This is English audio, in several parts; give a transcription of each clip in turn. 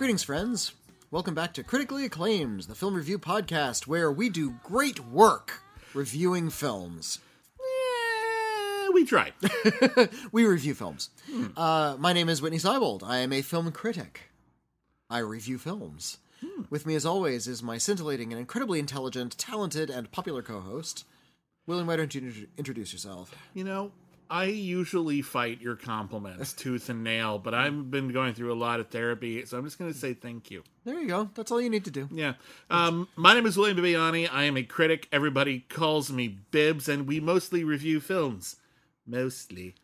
Greetings, friends. Welcome back to Critically Acclaimed, the film review podcast where we do great work reviewing films. Eh, we try. We review films. Uh, my name is Whitney Seibold. I am a film critic. I review films. With me, as always, is my scintillating and incredibly intelligent, talented, and popular co host. William, why don't you introduce yourself? you know, I usually fight your compliments tooth and nail, but I've been going through a lot of therapy, so I'm just going to say thank you. There you go. That's all you need to do. Yeah. Um, my name is William Bibiani. I am a critic. Everybody calls me Bibs, and we mostly review films. Mostly.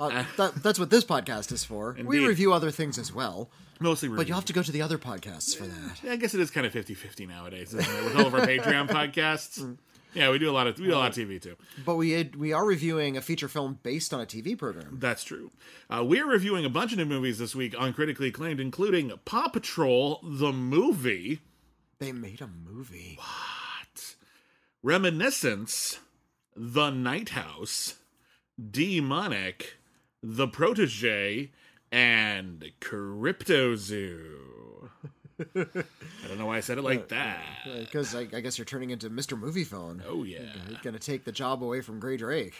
Uh, that, that's what this podcast is for. We review other things as well, Mostly review. but you have to go to the other podcasts for that. Yeah, I guess it is kind of 50-50 nowadays, isn't it? With all of our Patreon podcasts. Yeah, we do a lot of we do a lot of TV too. But we we are reviewing a feature film based on a TV program. That's true. Uh, we're reviewing a bunch of new movies this week on critically acclaimed, including Paw Patrol the movie, They made a movie. What? Reminiscence, The Night House, Demonic, The Protege, and Cryptozoo. I don't know why I said it like that. Because I, I guess you're turning into Mr. Moviefone. Oh yeah. You're going to take the job away from Gray Drake.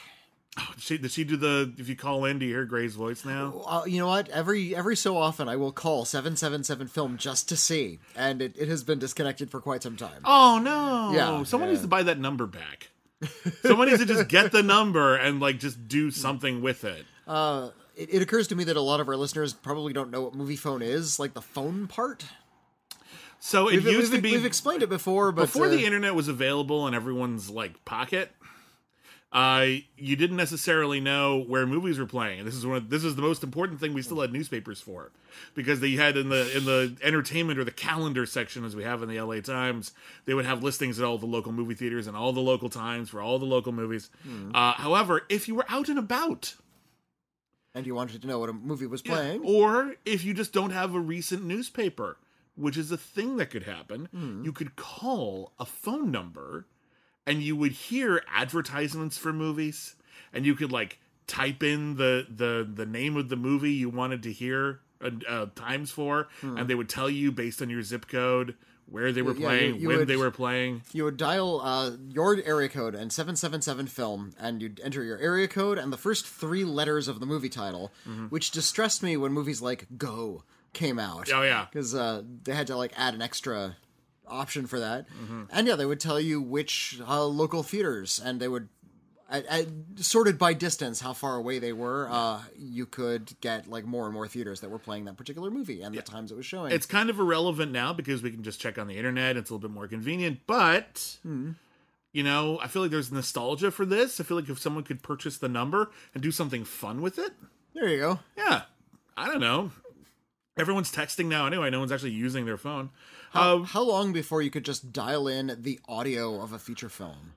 Oh, did she, did she do the? If you call in, do you hear Gray's voice now? Uh, you know what? Every every so often, I will call 777 Film just to see. And it, it has been disconnected for quite some time. Oh no! Yeah, someone yeah. needs to buy that number back. someone needs to just get the number and like just do something with it. Uh, it, it occurs to me that a lot of our listeners probably don't know what Moviefone is, like the phone part. So it We've, used we've- to be we've explained it before, but before uh, the internet was available in everyone's like pocket. Uh, you didn't necessarily know where movies were playing, and this is one. Of, this is the most important thing we still had newspapers for, because they had in the in the entertainment or the calendar section, as we have in the LA Times, they would have listings at all the local movie theaters and all the local times for all the local movies. Uh, however, if you were out and about, and you wanted to know what a movie was playing. or if you just don't have a recent newspaper, which is a thing that could happen, Hmm. you could call a phone number and you would hear advertisements for movies and you could like type in the the the name of the movie you wanted to hear uh, uh, times for and they would tell you based on your zip code where they were. Yeah, playing you- you when would- they were playing You would dial uh, your area code and 777 film, and you'd enter your area code and the first three letters of the movie title, which distressed me when movies like Go came out. oh yeah Because uh, they had to like add an extra option for that. And yeah, they would tell you which uh, local theaters, and they would. I, I, sorted by distance, how far away they were, uh, you could get like more and more theaters that were playing that particular movie and the times it was showing. it's kind of irrelevant now because we can just check on the internet. It's a little bit more convenient, but you know, I feel like there's nostalgia for this. I feel like if someone could purchase the number and do something fun with it, there you go. yeah, I don't know. Everyone's texting now anyway. No one's actually using their phone. How, Uh, how long before you could just dial in the audio of a feature film?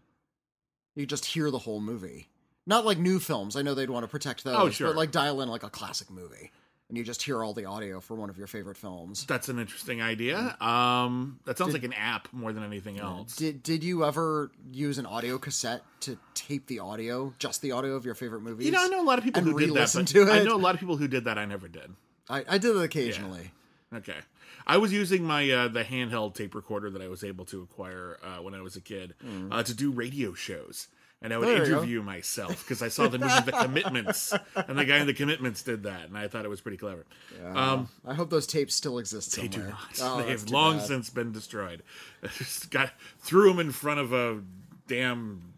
You just hear the whole movie. Not like new films. I know they'd want to protect those. Oh, sure. But like dial in like a classic movie. And you just hear all the audio for one of your favorite films. that's an interesting idea. Um, that sounds like an app more than anything else. Did did you ever use an audio cassette to tape the audio, just the audio of your favorite movies? You know, I know a lot of people who did that. But to I know a lot of people who did that. I never did. I, I did it occasionally. Okay. I was using my uh, the handheld tape recorder that I was able to acquire uh, when I was a kid uh, to do radio shows, and I would. There interview myself because I saw the movie The Commitments, and the guy in The Commitments did that, and I thought it was pretty clever. Um, I hope those tapes still exist they somewhere. do not. Oh, they have long bad. since been destroyed. Just got threw them in front of a damn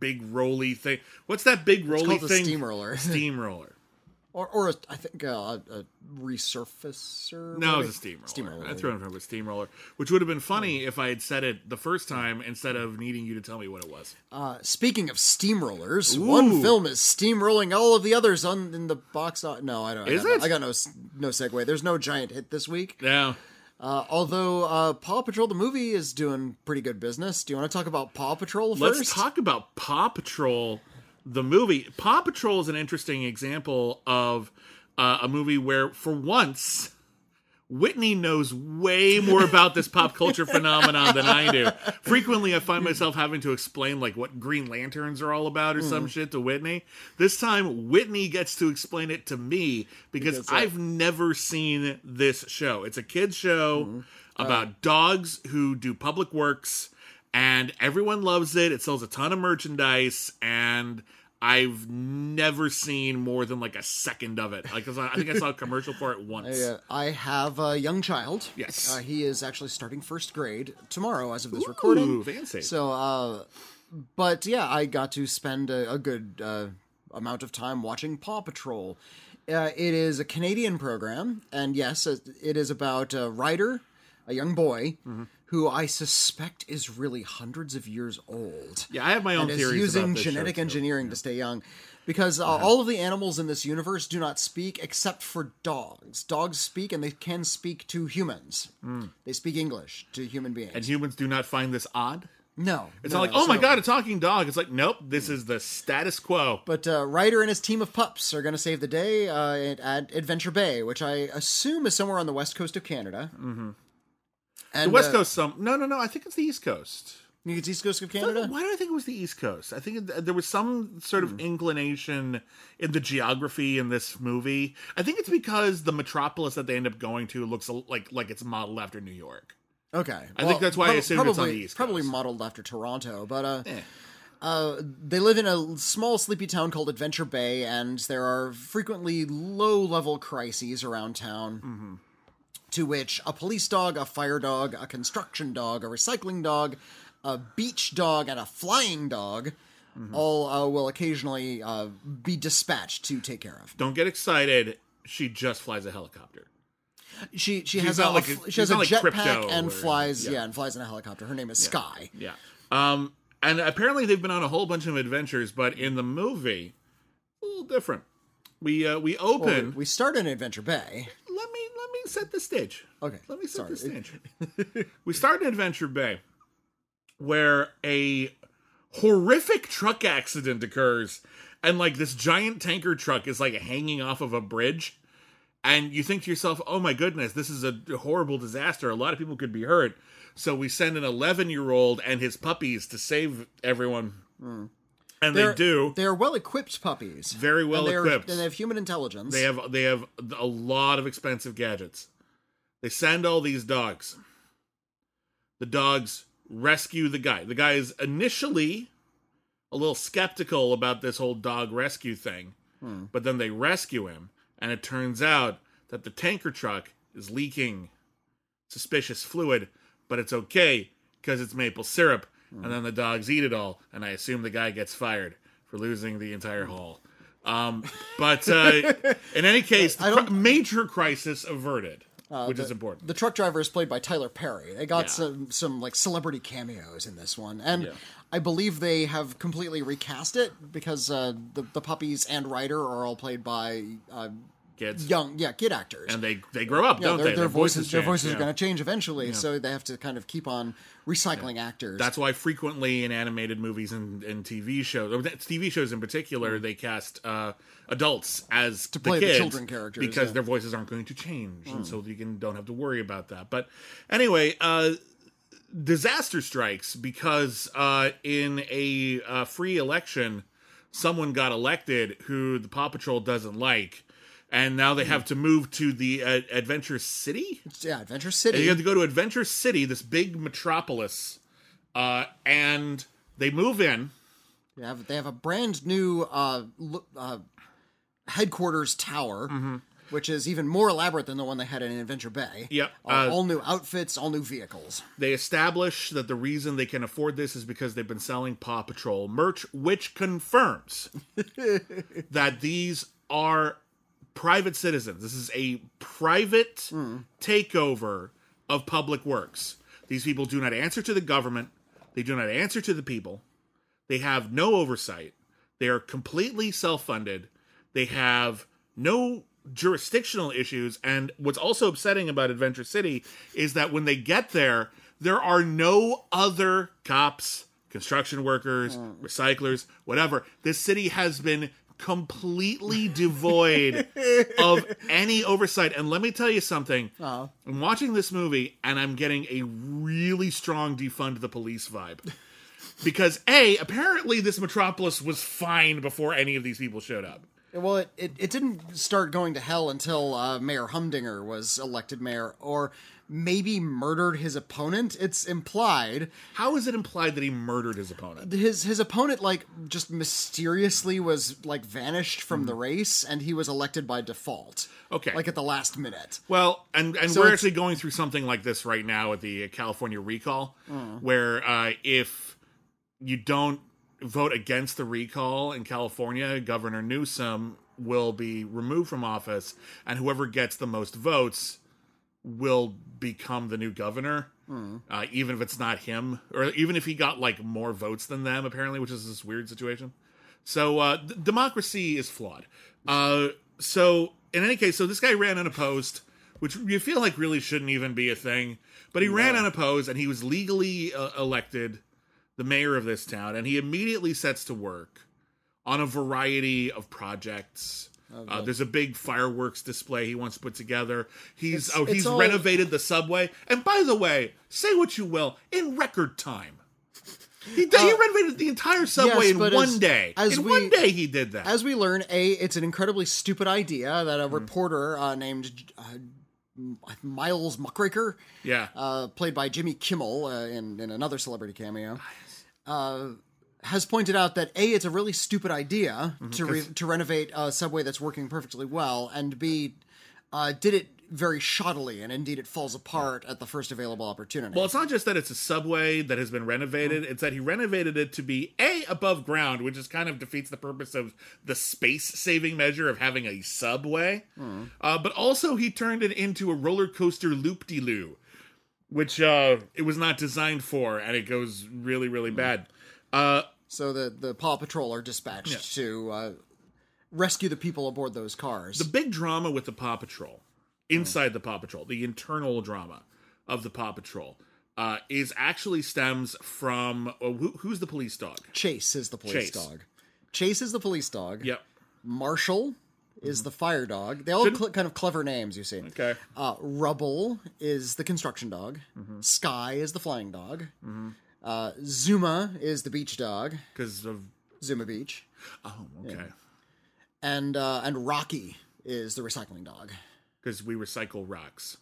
big roly thing. What's that big a thing? steamroller. Steamroller. Or, or a, I think uh, a, resurfacer. No, it's a steamroller. Steamroller. I threw it in front of a steamroller, which would have been funny if I had said it the first time instead of needing you to tell me what it was. Uh, speaking of steamrollers, one film is steamrolling all of the others on in the box. No, I don't. Is I got, it? I got no no segue. There's no giant hit this week. Yeah. Uh, although uh, Paw Patrol the movie is doing pretty good business. Do you want to talk about Paw Patrol 1st Let's talk about Paw Patrol, the movie. Paw Patrol is an interesting example of uh, a movie where, for once, Whitney knows way more about this pop culture phenomenon than I do. Frequently, I find myself having to explain like what Green Lanterns are all about or some shit to Whitney. This time, Whitney gets to explain it to me because Because, uh, I've never seen this show. It's a kids show about dogs who do public works, and everyone loves it. It sells a ton of merchandise, and I've never seen more than like a second of it. Like I I think I saw a commercial for it once. Uh, I have a young child. Yes. Uh, he is actually starting first grade tomorrow as of this recording. Ooh, fancy. So, uh, but yeah, I got to spend a, a good uh, amount of time watching Paw Patrol. Uh, it is a Canadian program, and yes, it is about a Ryder, a young boy, Mm-hmm. who I suspect is really hundreds of years old. yeah, I have my own and is theories using about this show, genetic engineering to stay young. Because uh, Uh-huh. all of the animals in this universe do not speak except for dogs. Dogs speak and they can speak to humans. They speak English to human beings. And humans do not find this odd. no. It's no, not like, oh my so- god, a talking dog. It's like, nope, this is the status quo. But uh, Ryder and his team of pups are going to save the day uh, at, at Adventure Bay, which I assume is somewhere on the west coast of Canada. Mm-hmm. And The West uh, Coast, some no, no, no. I think it's the East Coast. You think it's east coast of Canada? Why do I think it was the East Coast? I think it, there was some sort Hmm. of inclination in the geography in this movie. I think it's because the metropolis that they end up going to looks like like it's modeled after New York. Okay, I think that's why I assumed probably, it's on the East Probably Coast. modeled after Toronto, but uh, Eh. uh, they live in a small, sleepy town called Adventure Bay, and there are frequently low-level crises around town. Mm-hmm. To which a police dog, a fire dog, a construction dog, a recycling dog, a beach dog, and a flying dog Mm-hmm. all uh, will occasionally uh, be dispatched to take care of. Don't get excited. She just flies a helicopter. She she has not a, like a- she has a like jetpack and or- flies yeah. yeah. and flies in a helicopter. Her name is Sky. Yeah. Um, and apparently they've been on a whole bunch of adventures, but in the movie, a little different. We uh, we open. We start in Adventure Bay. Me set the stage. Okay, Let me set sorry. the stage. we start in Adventure Bay, where a horrific truck accident occurs, and like this giant tanker truck is like hanging off of a bridge, and you think to yourself, "Oh my goodness, this is a horrible disaster. A lot of people could be hurt." So we send an 11 year old and his puppies to save everyone, hmm. And Hmm. They're, they do. They're well equipped puppies. Very well and equipped. And they have human intelligence. They have they have a lot of expensive gadgets. They send all these dogs. The dogs rescue the guy. The guy is initially a little skeptical about this whole dog rescue thing, but then they rescue him, and it turns out that the tanker truck is leaking suspicious fluid, but it's okay because it's maple syrup, and then the dogs eat it all, and I assume the guy gets fired for losing the entire haul. Um, but uh, in any case, the cri- major crisis averted, which is important. The truck driver is played by Tyler Perry. They got Yeah. some some like celebrity cameos in this one, and Yeah. I believe they have completely recast it because uh, the the puppies and Ryder are all played by uh, Kids, young, yeah, kid actors. and they they grow up, yeah, don't their, they? their voices, their voices yeah. are going to change eventually, so they have to kind of keep on recycling actors. That's why frequently in animated movies and, and TV shows, or TV shows in particular, they cast uh, adults as to play the kids children characters, because yeah. Their voices aren't going to change, and so you can don't have to worry about that. But anyway, uh, disaster strikes because uh, in a uh, free election, someone got elected who the Paw Patrol doesn't like. And now they have to move to the uh, Adventure City. yeah, Adventure And City. you have to go to Adventure City, this big metropolis, uh, and they move in. They have they have a brand new uh, uh, headquarters tower, Mm-hmm. which is even more elaborate than the one they had in Adventure Bay. Yep, Uh, uh, all new outfits, all new vehicles. They establish that the reason they can afford this is because they've been selling Paw Patrol merch, which confirms that these are private citizens. This is a private takeover of public works. These people do not answer to the government, they do not answer to the people. They have no oversight. They are completely self funded. They have no jurisdictional issues. And what's also upsetting about Adventure City is that when they get there, there are no other cops, construction workers, recyclers, whatever. This city has been completely devoid of any oversight. And let me tell you something. Uh-huh. I'm watching this movie and I'm getting a really strong defund the police vibe. Because A, apparently this metropolis was fine before any of these people showed up. Well, it, it, it didn't start going to hell until uh, Mayor Humdinger was elected mayor, or maybe murdered his opponent. It's implied. How is it implied that he murdered his opponent? His his opponent like just mysteriously was like vanished from the race, and he was elected by default. Okay. like at the last minute. Well, and and So we're actually going through something like this right now at the California recall, Mm. where uh, if you don't vote against the recall in California, Governor Newsom will be removed from office, and whoever gets the most votes will become the new governor. Mm. Uh, even if it's not him, or even if he got like more votes than them, apparently, which is this weird situation. So uh, d- democracy is flawed. Uh, so in any case, so this guy ran unopposed, which you feel like really shouldn't even be a thing, but he ran unopposed and he was legally uh, elected the mayor of this town, and he immediately sets to work on a variety of projects. Uh, there's a big fireworks display he wants to put together. He's It's- oh he's all- renovated the subway, and by the way, say what you will, in record time. He, did, he renovated the entire subway Uh, yes, in one as- day. as in we- one day, he did that. As we learn, a it's an incredibly stupid idea that a Hmm. reporter uh, named uh, Miles Muckraker, yeah, uh, played by Jimmy Kimmel uh, in in another celebrity cameo, uh, has pointed out that a it's a really stupid idea Mm-hmm. to re- to renovate a subway that's working perfectly well, and b uh, did it very shoddily, and indeed it falls apart at the first available opportunity. Well, it's not just that it's a subway that has been renovated. It's that he renovated it to be a above ground, which is kind of defeats the purpose of the space saving measure of having a subway. Uh, but also, he turned it into a roller coaster loop de loo, which uh, it was not designed for, and it goes really, really bad. Uh, so the the Paw Patrol are dispatched to uh, rescue the people aboard those cars. the big drama with the Paw Patrol, inside the Paw Patrol, the internal drama of the Paw Patrol, uh, is actually stems from uh, who, who's the police dog? Chase is the police Chase. dog. Chase is the police dog. Yep. Marshall is the fire dog. They all have cl- kind of clever names, you see. Okay. Uh, Rubble is the construction dog. Mm-hmm. Sky is the flying dog. Uh, Zuma is the beach dog. Because of Zuma Beach. oh, okay. And uh, and Rocky is the recycling dog. Because we recycle rocks.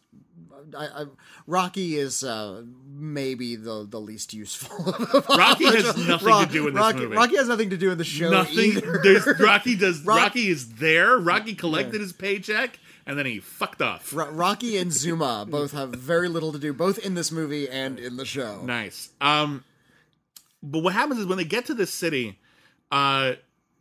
I, I, Rocky is uh, maybe the the least useful. Rocky has nothing Rock- to do in this Rocky, movie. Rocky has nothing to do in the show. Nothing. Rocky does. Rock- Rocky is there. Rocky collected his paycheck and then he fucked off. Ro- Rocky and Zuma both have very little to do, both in this movie and in the show. Nice. Um, but what happens is when they get to this city, uh,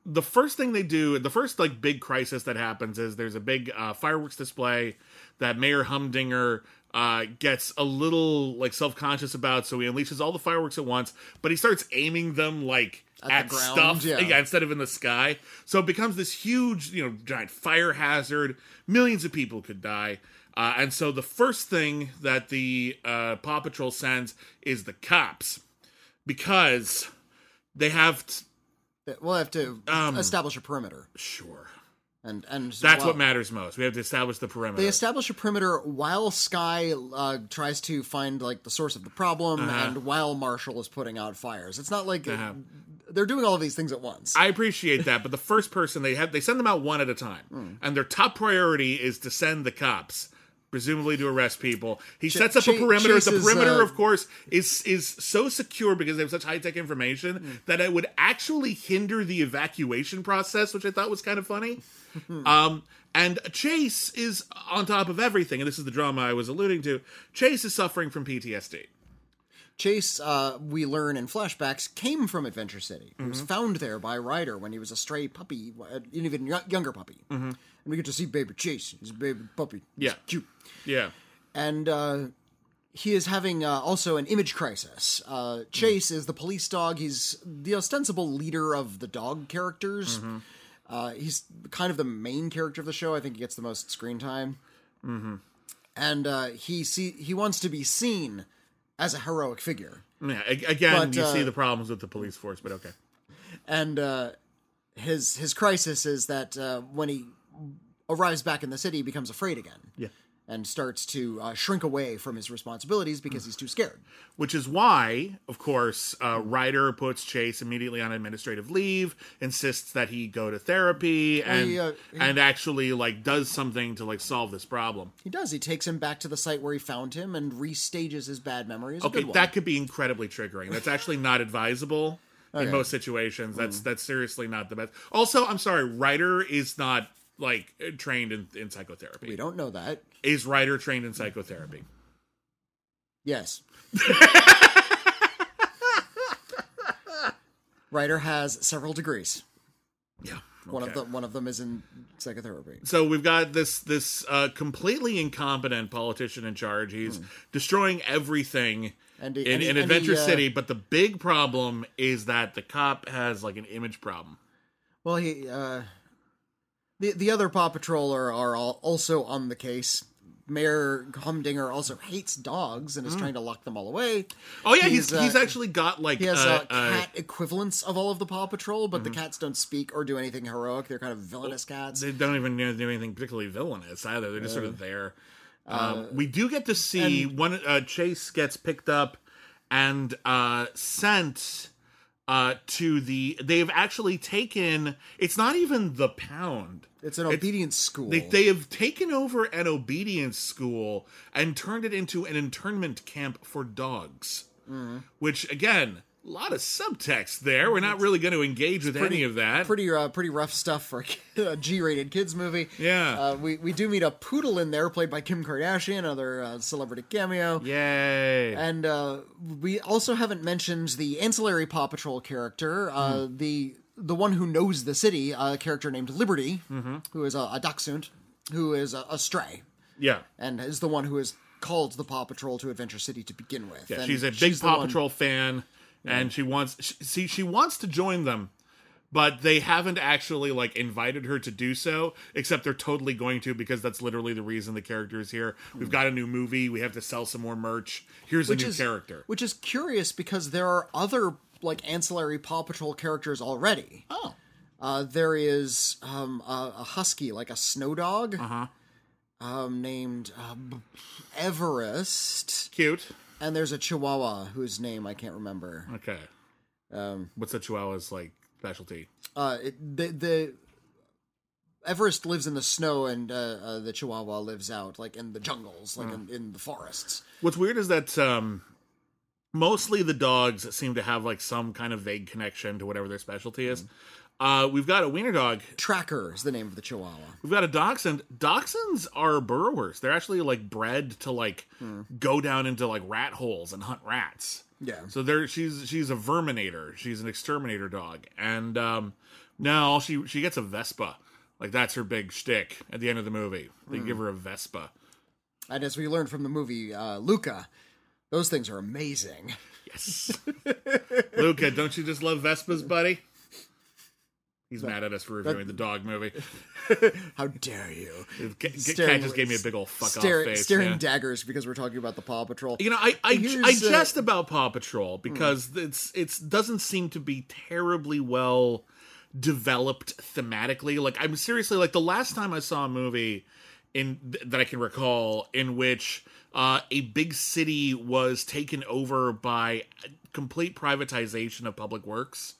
the first thing they do, the first like big crisis that happens is there's a big uh, fireworks display that Mayor Humdinger uh, gets a little like self conscious about, so he unleashes all the fireworks at once, but he starts aiming them like At at, the ground, stuff yeah. instead of in the sky. So it becomes this huge, you know, giant fire hazard. Millions of people could die. Uh, and so the first thing that the uh, Paw Patrol sends is the cops because they have t- We'll have to Um, establish a perimeter, sure and and that's well, what matters most. We have to establish the perimeter. They establish a perimeter while Sky uh, tries to find like the source of the problem, Uh-huh. and while Marshall is putting out fires. It's not like Uh-huh. they're doing all of these things at once. I appreciate that, but the first person they have they send them out one at a time, Hmm. and their top priority is to send the cops, presumably to arrest people. He sets up a perimeter. The perimeter, uh, of course, is is so secure because they have such high tech information Hmm. that it would actually hinder the evacuation process, which I thought was kind of funny. um, and Chase is on top of everything, and this is the drama I was alluding to. Chase is suffering from PTSD. Chase, uh, we learn in flashbacks, came from Adventure City. He Mm-hmm. was found there by Ryder when he was a stray puppy, an even younger puppy. And we get to see baby Chase. He's a baby puppy. He's Mm-hmm. Yeah. cute. Yeah. and uh, he is having uh, also an image crisis. Uh, Chase is the police dog. He's the ostensible leader of the dog characters. Uh, he's kind of the main character of the show. I think he gets the most screen time. Mm-hmm. And uh, he see he wants to be seen as a heroic figure. Yeah. Again, But, you see uh, the problems with the police force, but okay. and uh, his his crisis is that uh, when he arrives back in the city, becomes afraid again. Yeah. And starts to uh, shrink away from his responsibilities because he's too scared. Which is why, of course, uh, Ryder puts Chase immediately on administrative leave, insists that he go to therapy, and he, uh, he- and actually like does something to like solve this problem. He does. He takes him back to the site where he found him and restages his bad memories. Okay, that could be incredibly triggering. That's actually not advisable in most situations. That's that's seriously not the best. Also, I'm sorry, Ryder is not like trained in, in psychotherapy. we don't know that. Is Ryder trained in psychotherapy? Yes. Ryder has several degrees. Yeah. One of okay. them. One of them is in psychotherapy. So we've got this this uh, completely incompetent politician in charge. He's destroying everything Hmm. And he- in, and he- in and he, Adventure uh, City. But the big problem is that the cop has like an image problem. Well, he. Uh, the the other Paw Patrol are, are all also on the case. Mayor Humdinger also hates dogs and is trying to lock them all away. Oh yeah, he's he's, uh, actually got like He has uh, uh, uh, cat equivalents of all of the Paw Patrol, but Mm-hmm. the cats don't speak or do anything heroic. They're kind of villainous cats. they don't even do anything particularly villainous either. They're just sort of there. Uh, Um, we do get to see one uh, Chase gets picked up and uh, sent uh, to the. They've actually taken. It's not even the pound. It's an obedience school. They, they have taken over an obedience school and turned it into an internment camp for dogs. Mm-hmm. Which, again, a lot of subtext there. We're not really going to engage with any of that. pretty uh, pretty rough stuff for a G-rated kids movie. Yeah. Uh, we we do meet a poodle in there, played by Kim Kardashian, another uh, celebrity cameo. Yay. And uh, we also haven't mentioned the ancillary Paw Patrol character, uh, Hmm. the the one who knows the city, a character named Liberty, Mm-hmm. who is a, a dachshund, who is a, a stray, yeah. and is the one who is called the Paw Patrol to Adventure City to begin with. Yeah, And she's a big the Paw Patrol fan, and she wants she, see she wants to join them, but they haven't actually like invited her to do so. Except they're totally going to because that's literally the reason the character is here. We've got a new movie. We have to sell some more merch. Here's a new is, character. Which is curious because there are other like ancillary Paw Patrol characters already. Oh, Uh, there is um, a, a husky, like a snow dog, uh-huh. um, named uh, B- Everest, cute. And there's a Chihuahua whose name I can't remember. Okay, Um, what's the Chihuahua's like specialty? uh, it, the the Everest lives in the snow, and uh, uh, the Chihuahua lives out like in the jungles, like in, in the forests. What's weird is that um, mostly the dogs seem to have like some kind of vague connection to whatever their specialty is. Uh, we've got a wiener dog Tracker is the name of the Chihuahua. We've got a dachshund. Dachshunds are burrowers. They're actually like bred to like go down into like rat holes and hunt rats. Yeah. So they're she's she's a verminator. She's an exterminator dog. And um no, she she gets a Vespa. Like that's her big shtick at the end of the movie. They give her a Vespa. And as we learned from the movie uh, Luca, those things are amazing. Yes. Luca, don't you just love Vespas, buddy? He's mad at us for reviewing the dog movie. How dare you? Cat Staring- just gave me a big old fuck Stare- off face. staring yeah. daggers because we're talking about the Paw Patrol. You know, I I, I uh, jest about Paw Patrol because it's it's doesn't seem to be terribly well developed thematically. Like I'm seriously like the last time I saw a movie in that I can recall in which uh, a big city was taken over by complete privatization of public works.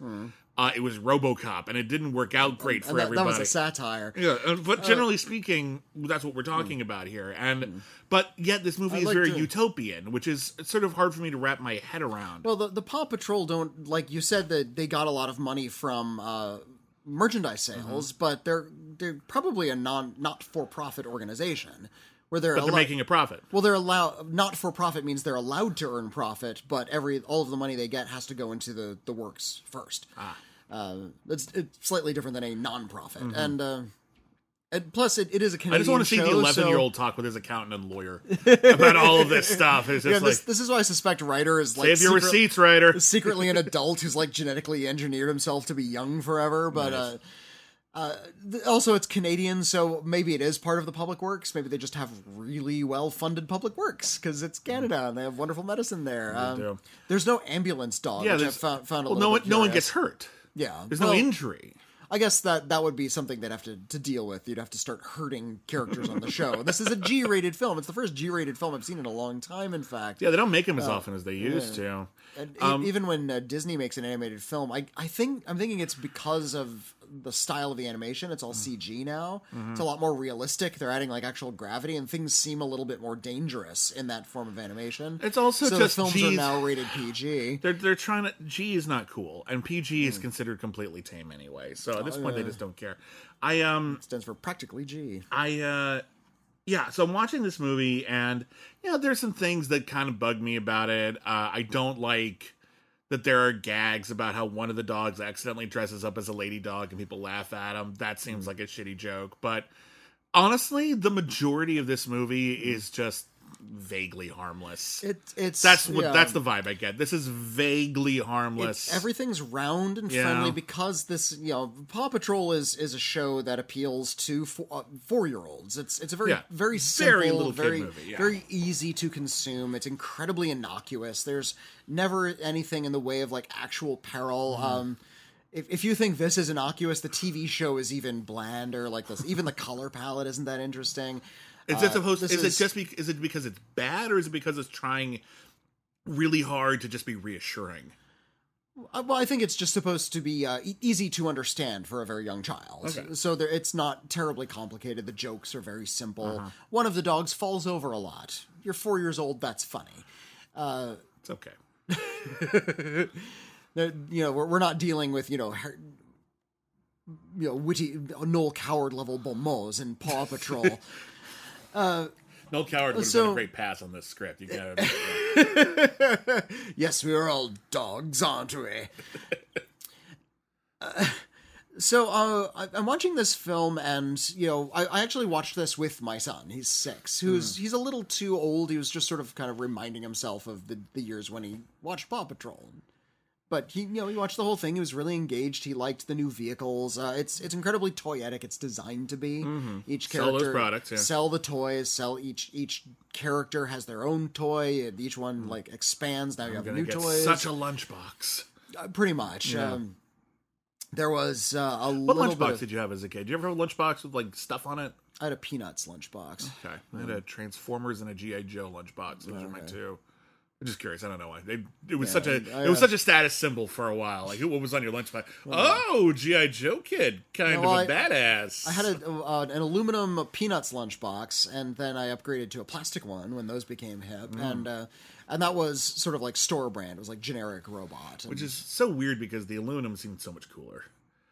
Uh, it was RoboCop, and it didn't work out great for and that, that everybody. was a satire. Yeah, uh, but generally speaking, that's what we're talking about here. And but yet this movie I'd is like very to- utopian, which is sort of hard for me to wrap my head around. Well, the, the Paw Patrol don't like you said that they got a lot of money from uh, merchandise sales, Mm-hmm. but they're they're probably a non not for profit organization where they're, but they're making a profit. well they're allowed not for profit means they're allowed to earn profit, but every all of the money they get has to go into the the works first. Ah. Uh, it's, it's slightly different than a non-profit, and uh, and plus it, it is a Mm-hmm. I just want to see the show, so- eleven-year-old talk with his accountant and lawyer about all of this stuff. It's just Yeah, like this, this is why I suspect Ryder is like save your secret- receipts, Ryder. secretly an adult who's like genetically engineered himself to be young forever but uh uh, th- also, it's Canadian, so maybe it is part of the public works. Maybe they just have really well-funded public works because it's Canada and they have wonderful medicine there. Um, there's no ambulance dog, Yeah, there's found, found a well, no one, no one gets hurt. Yeah, There's well, no injury. I guess that that would be something they'd have to, to deal with. You'd have to start hurting characters on the show. This is a G-rated film. It's the first G-rated film I've seen in a long time. In fact, Yeah, they don't make them as often as they used to. And e- Um, even when uh, Disney makes an animated film, I I think I'm thinking it's because of the style of the animation. It's all Mm. CG now. Mm-hmm. It's a lot more realistic. They're adding like actual gravity, and things seem a little bit more dangerous in that form of animation. It's also so just the films are now rated PG. They're they're trying to G is not cool, and PG is considered completely tame anyway. So at this point, they just don't care. I um Stands for practically G. I uh yeah, so I'm watching this movie and you know there's some things that kind of bug me about it. Uh I don't like that there are gags about how one of the dogs accidentally dresses up as a lady dog and people laugh at him. That seems like a shitty joke, but honestly, the majority of this movie is just vaguely harmless. It it's that's what yeah. that's the vibe I get. This is vaguely harmless. It's, everything's round and Yeah. friendly because this, you know, Paw Patrol is is a show that appeals to four, uh, four year olds. It's it's a very Yeah. very simple, Very little kid very movie, yeah. very easy to consume. It's incredibly innocuous. There's never anything in the way of like actual peril. Mm-hmm. Um, if, if you think this is innocuous, the TV show is even blander. Like this, even the color palette isn't that interesting. Is it Uh, supposed? Is, is- it just? Be, is it because it's bad, or is it because it's trying really hard to just be reassuring? Uh, Well, I think it's just supposed to be uh, e- easy to understand for a very young child. Okay. So there, it's not terribly complicated. The jokes are very simple. Uh-huh. One of the dogs falls over a lot. You're four years old. That's funny. It's okay. You know, we're, we're not dealing with you know, her, you know, witty Noel Coward level bon mots in Paw Patrol. Noel Coward would have So- been a great pass on this script. You gotta yes, we are all dogs, aren't we? Uh, so uh, I- I'm watching this film, and you know, I, I actually watched this with my son. He's six. Who's he's a little too old. He was just sort of kind of reminding himself of the, the years when he watched Paw Patrol. But he, you know, he watched the whole thing. He was really engaged. He liked the new vehicles. Uh, it's it's incredibly toyetic. It's designed to be. Each Sell character those products, yeah. sell the toys. Sell each each character has their own toy. and Each one like expands. Now you have Gonna new toys. such a lunchbox. Uh, pretty much. Um, there was uh, a What lunchbox Of, did you have as a kid? Did you ever have a lunchbox with like stuff on it? I had a Peanuts lunchbox. Okay, I had a Transformers and a GI Joe lunchbox. Those are my two. I'm just curious. I don't know why. They, it was such a I- it was such a status symbol for a while. Like, what was on your lunchbox? Oh, GI Joe kid, kind No, of a I- badass. I had a, uh, an aluminum Peanuts lunchbox, and then I upgraded to a plastic one when those became hip, Mm. and uh, and that was sort of like store brand. It was like generic robot. And which is so weird because the aluminum seemed so much cooler.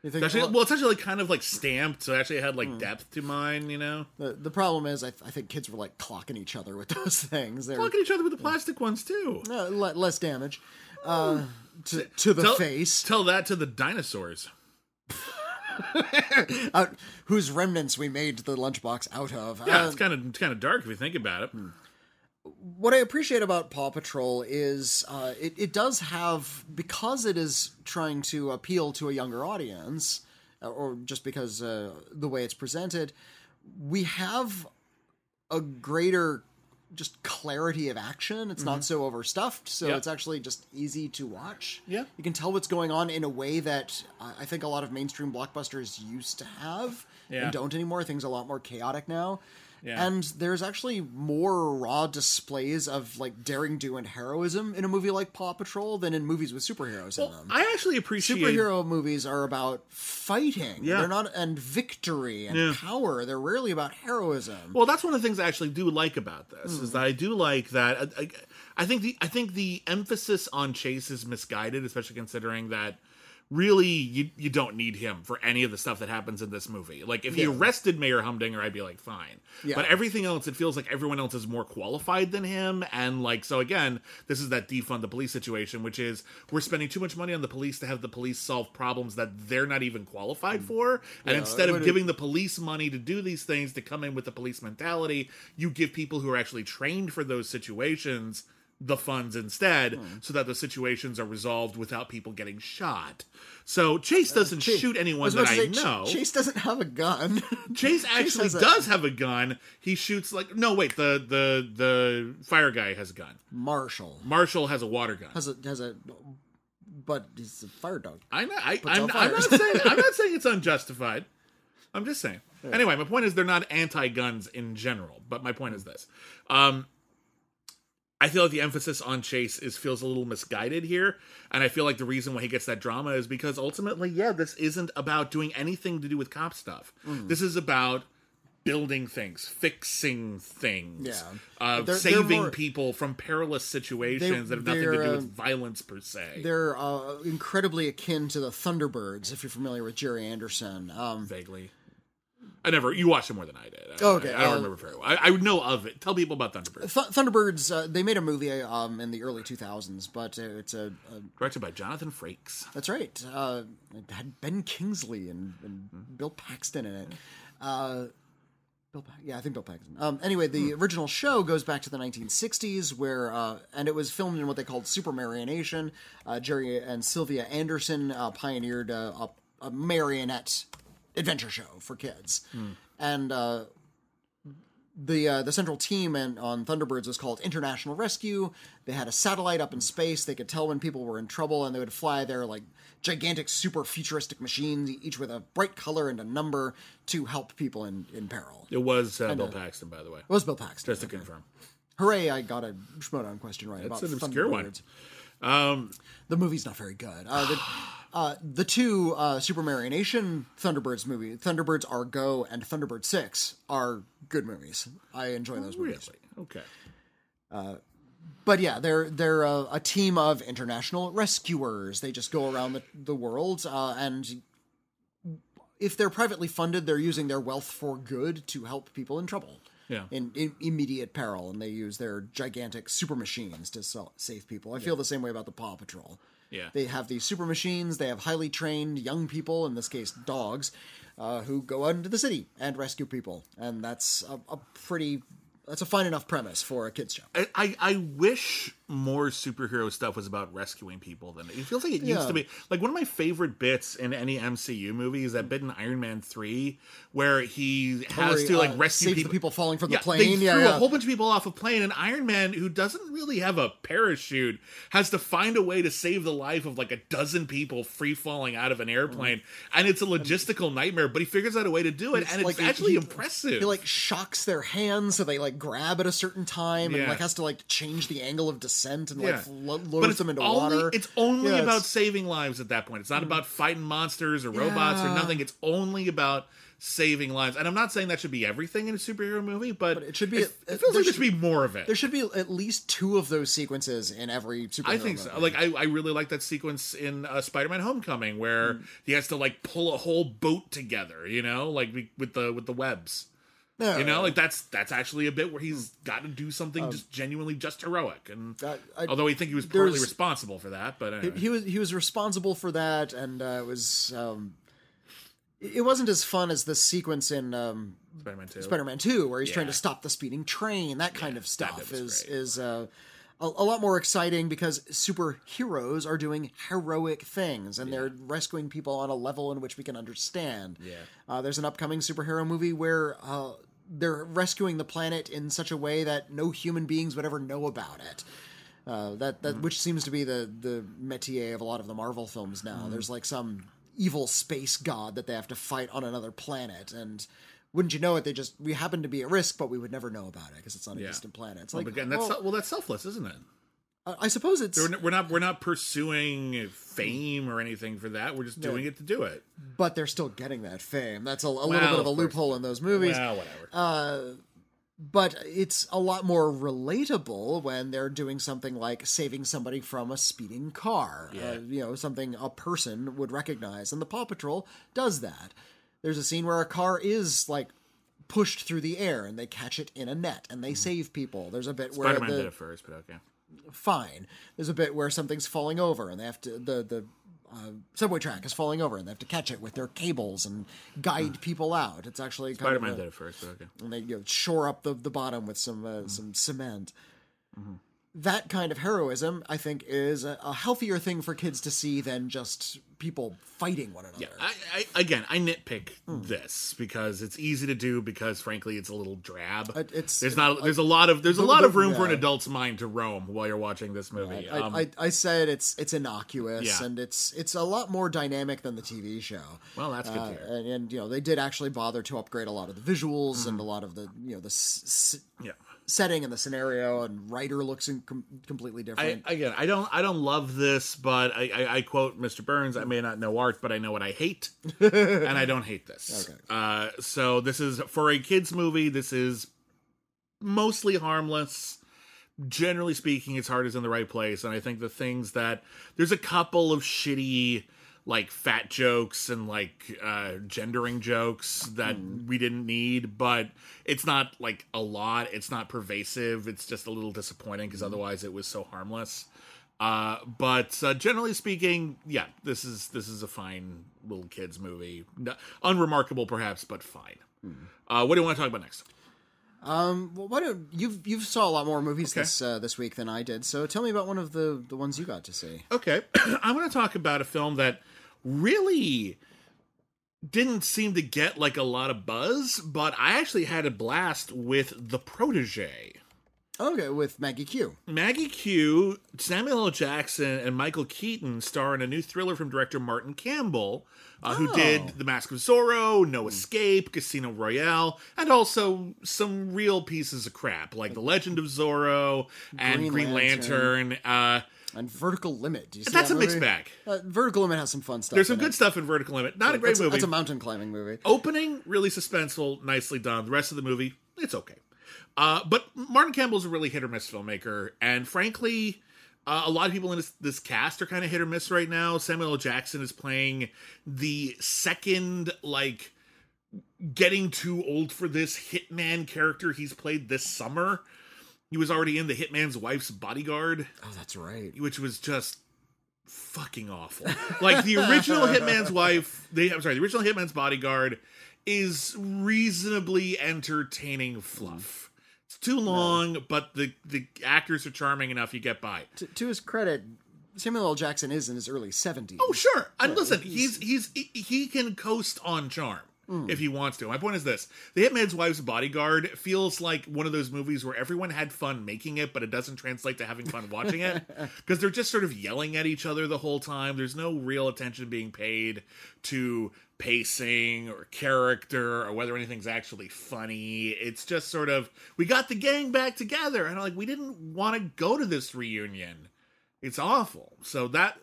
You think, It's actually, well, well, it's actually like kind of like stamped, so it actually had like depth to mine. You know, the, the problem is, I, th- I think kids were like clocking each other with those things. They're look at each other with the plastic ones too. uh, le- less damage uh, to to the Tell, face. Tell that to the dinosaurs. uh, whose remnants we made the lunchbox out of. Yeah, Uh, it's kind of it's kind of dark if you think about it. What I appreciate about Paw Patrol is uh, it, it does have because it is trying to appeal to a younger audience, uh, or just because uh, the way it's presented, we have a greater just clarity of action. It's not so overstuffed, so Yeah. it's actually just easy to watch. Yeah. you can tell what's going on in a way that uh, I think a lot of mainstream blockbusters used to have Yeah. and don't anymore. Things are a lot more chaotic now. Yeah. And there's actually more raw displays of like daring do and heroism in a movie like Paw Patrol than in movies with superheroes in them. I actually appreciate Superhero movies are about fighting. Yeah. They're not and victory and Yeah. power. They're rarely about heroism. Well, that's one of the things I actually do like about this is hmm. that I do like that. I, I, I think the I think the emphasis on Chase is misguided, especially considering that really you you don't need him for any of the stuff that happens in this movie. Like if he arrested Mayor Humdinger, I'd be like fine. Yeah. But everything else, it feels like everyone else is more qualified than him, and like so again, this is that defund the police situation, which is we're spending too much money on the police to have the police solve problems that they're not even qualified mm. for, and Yeah, instead of giving the police money to do these things to come in with the police mentality you give people who are actually trained for those situations the funds instead Hmm. so that the situations are resolved without people getting shot so chase doesn't Chase- shoot anyone that i to say, Ch- know Chase doesn't have a gun. chase actually has a- does have a gun he shoots like no wait the the the fire guy has a gun Marshall marshall has a water gun has a has a but he's a fire dog. I know I, I'm, I'm not saying. I'm not saying it's unjustified. I'm just saying. Anyway, my point is they're not anti-guns in general. But my point is this: um, I feel like the emphasis on Chase is feels a little misguided here, and I feel like the reason why he gets that drama is because ultimately, yeah, this isn't about doing anything to do with cop stuff. Mm. This is about building things, fixing things, Yeah. uh, They're- they're saving more- people from perilous situations that have nothing to they're, do uh, with violence per se. They're uh, incredibly akin to the Thunderbirds, if you're familiar with Gerry Anderson. Um, vaguely. I never. You watched it more than I did. I, Okay, I, I don't uh, remember very well. I, I would know of it. Tell people about Thunderbirds. Th- Thunderbirds, uh, they made a movie um, in the early 2000s, but uh, it's a, a Directed by Jonathan Frakes. That's right. Uh, it had Ben Kingsley and, and Bill Paxton in it. Uh, Bill, pa- yeah, I think Bill Paxton. Um, anyway, the original show goes back to the 1960s, where uh, and it was filmed in what they called Super Marionation. Uh, Gerry and Sylvia Anderson uh, pioneered uh, a, a marionette adventure show for kids, and uh, the uh, the central team and on Thunderbirds was called International Rescue. They had a satellite up in space. They could tell when people were in trouble, and they would fly their like gigantic, super futuristic machines, each with a bright color and a number, to help people in in peril. It was uh, Bill Paxton, by the way. It was Bill Paxton. Just to confirm. Hooray! I got a Schmoedown question right That's about an obscure one. Um, The movie's not very good. Uh, the, uh, the two uh, Super Marionation Thunderbirds movie, Thunderbirds Are Go and Thunderbird Six, are good movies. I enjoy those movies. really? Okay. But yeah, they're they're a, a team of international rescuers. They just go around the the world, uh, and if they're privately funded, they're using their wealth for good to help people in trouble. Yeah. In, in immediate peril, and they use their gigantic super machines to sell, save people. I feel the same way about the Paw Patrol. Yeah. They have these super machines. They have highly trained young people, in this case dogs, uh, who go out into the city and rescue people, and that's a, a pretty that's a fine enough premise for a kids show. I, I, I wish more superhero stuff was about rescuing people than it feels like it used to be. Like one of my favorite bits in any MCU movie is that bit in Iron Man three where he has to like uh, rescue people. people falling from the plane. They Yeah, threw yeah. a whole bunch of people off a plane, and Iron Man, who doesn't really have a parachute, has to find a way to save the life of like a dozen people free falling out of an airplane, and it's a logistical nightmare. But he figures out a way to do it, and it's like, he- actually he- impressive. He like shocks their hands so they like grab at a certain time and like has to like change the angle of descent and Yeah. like but it's them into only, water. It's only Yeah, about it's- Mm. saving lives at that point. It's not about fighting monsters or robots or nothing. It's only about saving lives. And I'm not saying that should be everything in a superhero movie, but, it should be- It, it- feels like there should- be more of it. there should be at least two of those sequences in every superhero. I think so. Like I, I really like that sequence in uh, Spider-Man: Homecoming where Mm. he has to like pull a whole boat together. You know, like with the with the webs. Yeah. You know, like that's that's actually a bit where he's got to do something just genuinely just heroic. And Um, I- I- although I think he was partly responsible for that, but anyway. he was he was responsible for that, and uh, it was um, it wasn't as fun as the sequence in um, Spider-Man Two. Spider-Man Two, where he's trying to stop the speeding train. That kind of stuff is great. is uh, a, a lot more exciting because superheroes are doing heroic things and they're rescuing people on a level in which we can understand. Yeah. Uh, there's an upcoming superhero movie where uh, they're rescuing the planet in such a way that no human beings would ever know about it. Uh, that that which seems to be the the métier of a lot of the Marvel films now. There's like some evil space god that they have to fight on another planet, and wouldn't you know it, they just we happen to be at risk, but we would never know about it because it's on a Yeah. distant planet. It's Well, like again, that's well, well, that's selfless, isn't it? I I suppose it's, We're not, we're not pursuing fame or anything for that. We're just doing it to do it. but they're still getting that fame. That's a, a little bit of a loophole in those movies. Well, whatever. Uh, but it's a lot more relatable when they're doing something like saving somebody from a speeding car. Uh, you know, something a person would recognize. And the Paw Patrol does that. There's a scene where a car is like pushed through the air and they catch it in a net and they save people. There's a bit where Mm-hmm. Spider-Man the, did it first, but okay. Fine. There's a bit where something's falling over and they have to the the uh, subway track is falling over and they have to catch it with their cables and guide people out. It's actually kind Spider-Man of a, did it first, but okay. and they you know, shore up the, the bottom with some Mm-hmm. uh, some cement. That kind of heroism, I think, is a, a healthier thing for kids to see than just people fighting one another. I, I again, I nitpick this because it's easy to do because frankly, it's a little drab. It- it's- there's not there's a lot of there's a lot of room for an adult's mind to roam while you're watching this movie. I, Um, I, I said it's it's innocuous Yeah. and it's it's a lot more dynamic than the TV show. Well, that's good to Uh, hear. and, and you know they did actually bother to upgrade a lot of the visuals and a lot of the you know the s- s- yeah. Setting and the scenario and Ryder looks com- completely I, different. again, I don't, I don't love this, but I, I, I quote Mr. Burns: "I may not know art, but I know what I hate, and I don't hate this." Okay. Uh, so this is for a kids movie. This is mostly harmless. Generally speaking, its heart is in the right place, and I think the things that there's a couple of shitty like fat jokes and like uh gendering jokes that we didn't need but it's not like a lot it's not pervasive it's just a little disappointing because otherwise it was so harmless uh but uh, generally speaking yeah this is this is a fine little kids movie No- unremarkable perhaps but fine uh what do you want to talk about next um, well, why don't you've you've saw a lot more movies Okay. this uh, this week than I did. So tell me about one of the the ones you got to see. Okay. I'm going to talk about a film that really didn't seem to get like a lot of buzz, but I actually had a blast with The Protege. Okay, with Maggie Q. Maggie Q, Samuel L. Jackson, and Michael Keaton star in a new thriller from director Martin Campbell, uh, who Oh. did The Mask of Zorro, No Escape, Casino Royale, and also some real pieces of crap like The Legend of Zorro and Green Green Lantern. Uh, And Vertical Limit. Do you see that's that a mixed bag. Uh, Vertical Limit has some fun stuff. There's some good it. stuff in Vertical Limit. Not a great That's, movie. that's a mountain climbing movie. Opening really suspenseful, nicely done. The rest of the movie, it's okay. Uh, but Martin Campbell's a really hit or miss filmmaker, and frankly, uh, a lot of people in this, this cast are kind of hit or miss right now. Samuel L. Jackson is playing the second, like, getting too old for this hitman character he's played this summer. He was already in the Hitman's Wife's Bodyguard Oh, that's right. which was just fucking awful. Like the original Hitman's wife, they I'm sorry, the original Hitman's bodyguard is reasonably entertaining fluff. It's too long, but the the actors are charming enough you get by. To, to his credit, Samuel L. Jackson is in his early 70s. Oh sure, and listen, he's- he's he's he, he can coast on charm. Hmm. If he wants to. My point is this The Hitman's Wife's Bodyguard feels like one of those movies where everyone had fun making it, but it doesn't translate to having fun watching it. Because they're just sort of yelling at each other the whole time. There's no real attention being paid to pacing or character or whether anything's actually funny. It's just sort of, we got the gang back together. And I'm like, we didn't want to go to this reunion. It's awful. So that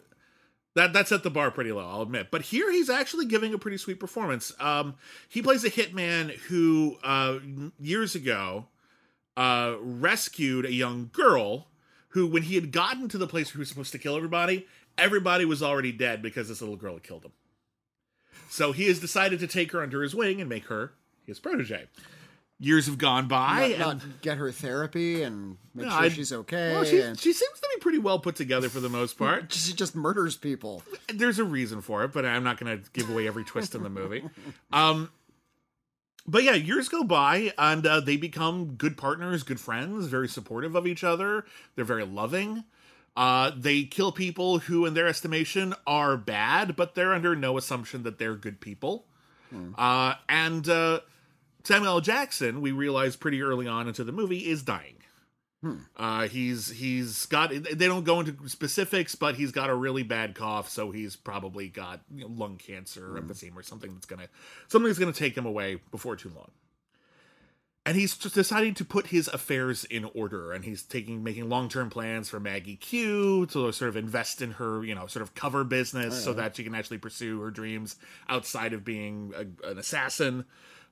that that set the bar pretty low, I'll admit. But here he's actually giving a pretty sweet performance. Um, he plays a hitman who uh, years ago uh, rescued a young girl who, when he had gotten to the place where he was supposed to kill everybody, everybody was already dead because this little girl had killed him. So he has decided to take her under his wing and make her his protege. Years have gone by, Not, and not get her therapy and make No, sure I- she's okay. well, she, and she seems to be pretty well put together for the most part. she just murders people. there's a reason for it, but I'm not going to give away every twist in the movie. Um, but yeah, years go by and uh, they become good partners, good friends, very supportive of each other. They're very loving. Uh, they kill people who, in their estimation, are bad, but they're under no assumption that they're good people. Uh, and uh, Samuel L. Jackson, we realize pretty early on into the movie, is dying. Uh, he's he's got. They don't go into specifics, but he's got a really bad cough, so he's probably got you know, lung cancer or emphysema or something that's gonna something that's gonna take him away before too long. And he's just deciding to put his affairs in order, and he's taking making long term plans for Maggie Q to sort of invest in her, you know, sort of cover business so that she can actually pursue her dreams outside of being a, an assassin.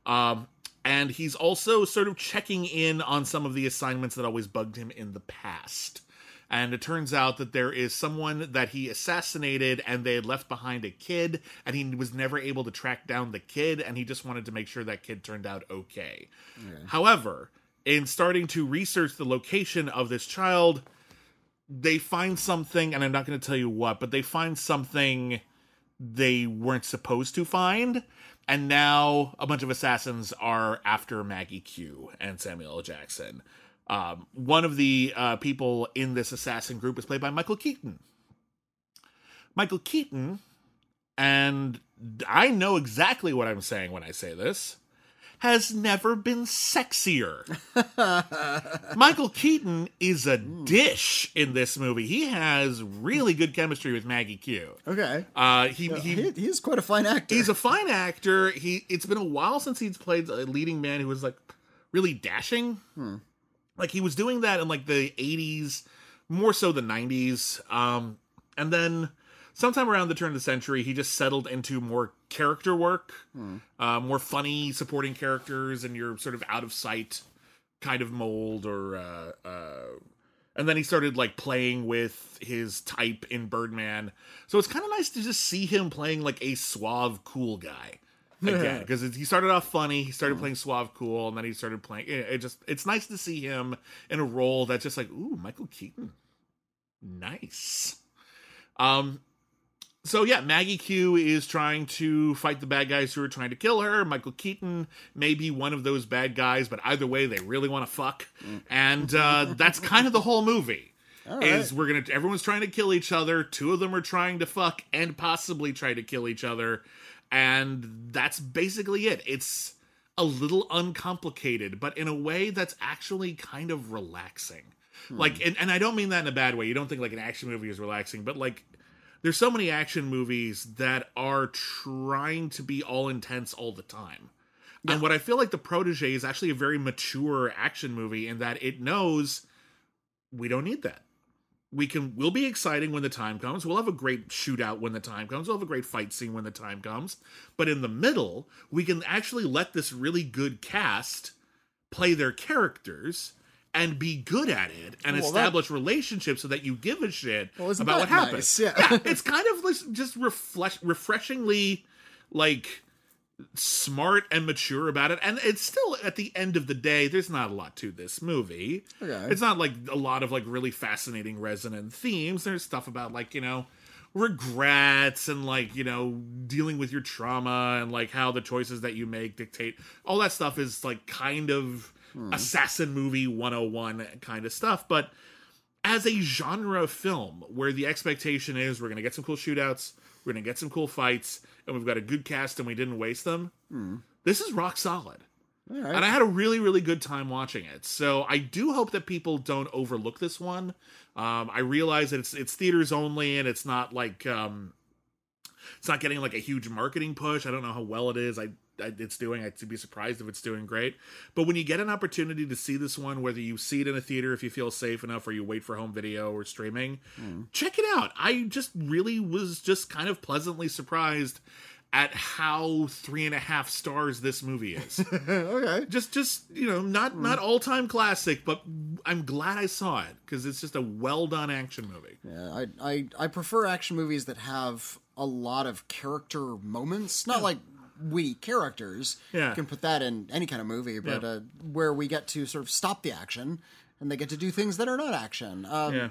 Um, and he's also sort of checking in on some of the assignments that always bugged him in the past. And it turns out that there is someone that he assassinated and they had left behind a kid, and he was never able to track down the kid, and he just wanted to make sure that kid turned out okay. However, in starting to research the location of this child, they find something, and I'm not going to tell you what, but they find something they weren't supposed to find. And now a bunch of assassins are after Maggie Q and Samuel L. Jackson. Um, one of the uh, people in this assassin group is played by Michael Keaton. Michael Keaton and I know exactly what I'm saying when I say this, has never been sexier. Michael Keaton is a dish in this movie. He has really good chemistry with Maggie Q. Okay. Uh, he, he, he he's quite a fine actor. he's a fine actor. He it's been a while since he's played a leading man who was like really dashing. Like he was doing that in like the 80s, more so the 90s. Um and then sometime around the turn of the century he just settled into more character work, uh, more funny supporting characters and your sort of out of sight kind of mold or uh uh and then he started like playing with his type in Birdman. So it's kind of nice to just see him playing like a suave, cool guy again because he started off funny. He started playing suave, cool, and then he started playing. It, it just it's nice to see him in a role that's just like ooh, Michael Keaton, nice. Um, so yeah, Maggie Q is trying to fight the bad guys who are trying to kill her. Michael Keaton may be one of those bad guys, but either way, they really want to fuck, and uh, that's kind of the whole movie. Is we're gonna everyone's trying to kill each other. Two of them are trying to fuck and possibly try to kill each other, and that's basically it. It's a little uncomplicated, but in a way that's actually kind of relaxing. Like, and, and I don't mean that in a bad way. You don't think like an action movie is relaxing, but like there's so many action movies that are trying to be all intense all the time. And what I feel like The Protege is actually a very mature action movie in that it knows we don't need that. We can we'll be exciting when the time comes. We'll have a great shootout when the time comes. We'll have a great fight scene when the time comes. But in the middle, we can actually let this really good cast play their characters and be good at it and Well, that- establish relationships so that you give a shit Well, about that what happens. nice? Yeah. it's kind of like just refresh, refreshingly like smart and mature about it and it's still at the end of the day there's not a lot to this movie Okay. it's not like a lot of like really fascinating resonant themes there's stuff about like you know regrets and like you know dealing with your trauma and like how the choices that you make dictate all that stuff is like kind of assassin movie 101 kind of stuff but as a genre film where the expectation is we're going to get some cool shootouts, we're going to get some cool fights, and we've got a good cast and we didn't waste them, this is rock solid. All right. And I had a really, really good time watching it. So I do hope that people don't overlook this one. Um, I realize that it's it's theaters only and it's not like um, it's not getting like a huge marketing push. I don't know how well it is. I, I it's doing. I'd be surprised if it's doing great. But when you get an opportunity to see this one, whether you see it in a theater if you feel safe enough, or you wait for home video or streaming, hmm. check it out. I just really was just kind of pleasantly surprised at how three and a half stars this movie is. okay. just just you know not hmm. not all time classic, but I'm glad I saw it because it's just a well done action movie. Yeah, I, I I prefer action movies that have a lot of character moments, not like witty characters. Yeah. you can put that in any kind of movie, but Yeah. uh, where we get to sort of stop the action and they get to do things that are not action. Um, Yeah.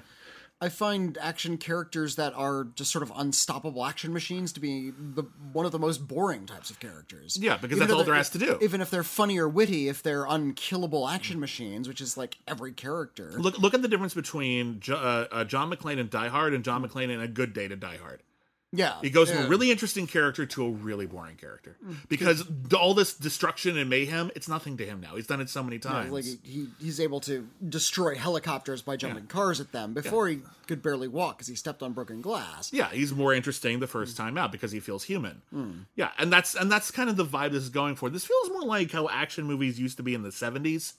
I find action characters that are just sort of unstoppable action machines to be the one of the most boring types of characters. Yeah, because Even that's all they're- has to do. Even if they're funny or witty, if they're unkillable action machines, which is like every character. Look look at the difference between uh, uh, John McClane in Die Hard and John McClane in A Good Day to Die Hard. Yeah, He goes yeah. from a really interesting character to a really boring character mm. because all this destruction and mayhem, it's nothing to him now. He's done it so many times. Like he, he's able to destroy helicopters by jumping cars at them. Before he could barely walk because he stepped on broken glass. yeah, he's more interesting the first time out because he feels human. Mm. Yeah, and that's and that's kind of the vibe this is going for. This feels more like how action movies used to be in the seventies,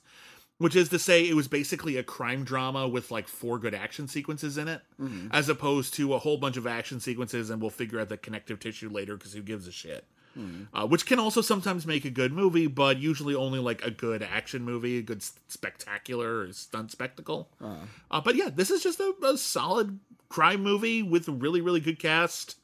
which is to say, it was basically a crime drama with like four good action sequences in it, as opposed to a whole bunch of action sequences and we'll figure out the connective tissue later because who gives a shit. Uh, which can also sometimes make a good movie, but usually only like a good action movie, a good spectacular or stunt spectacle. Uh, but yeah, this is just a, a solid crime movie with a really, really good cast.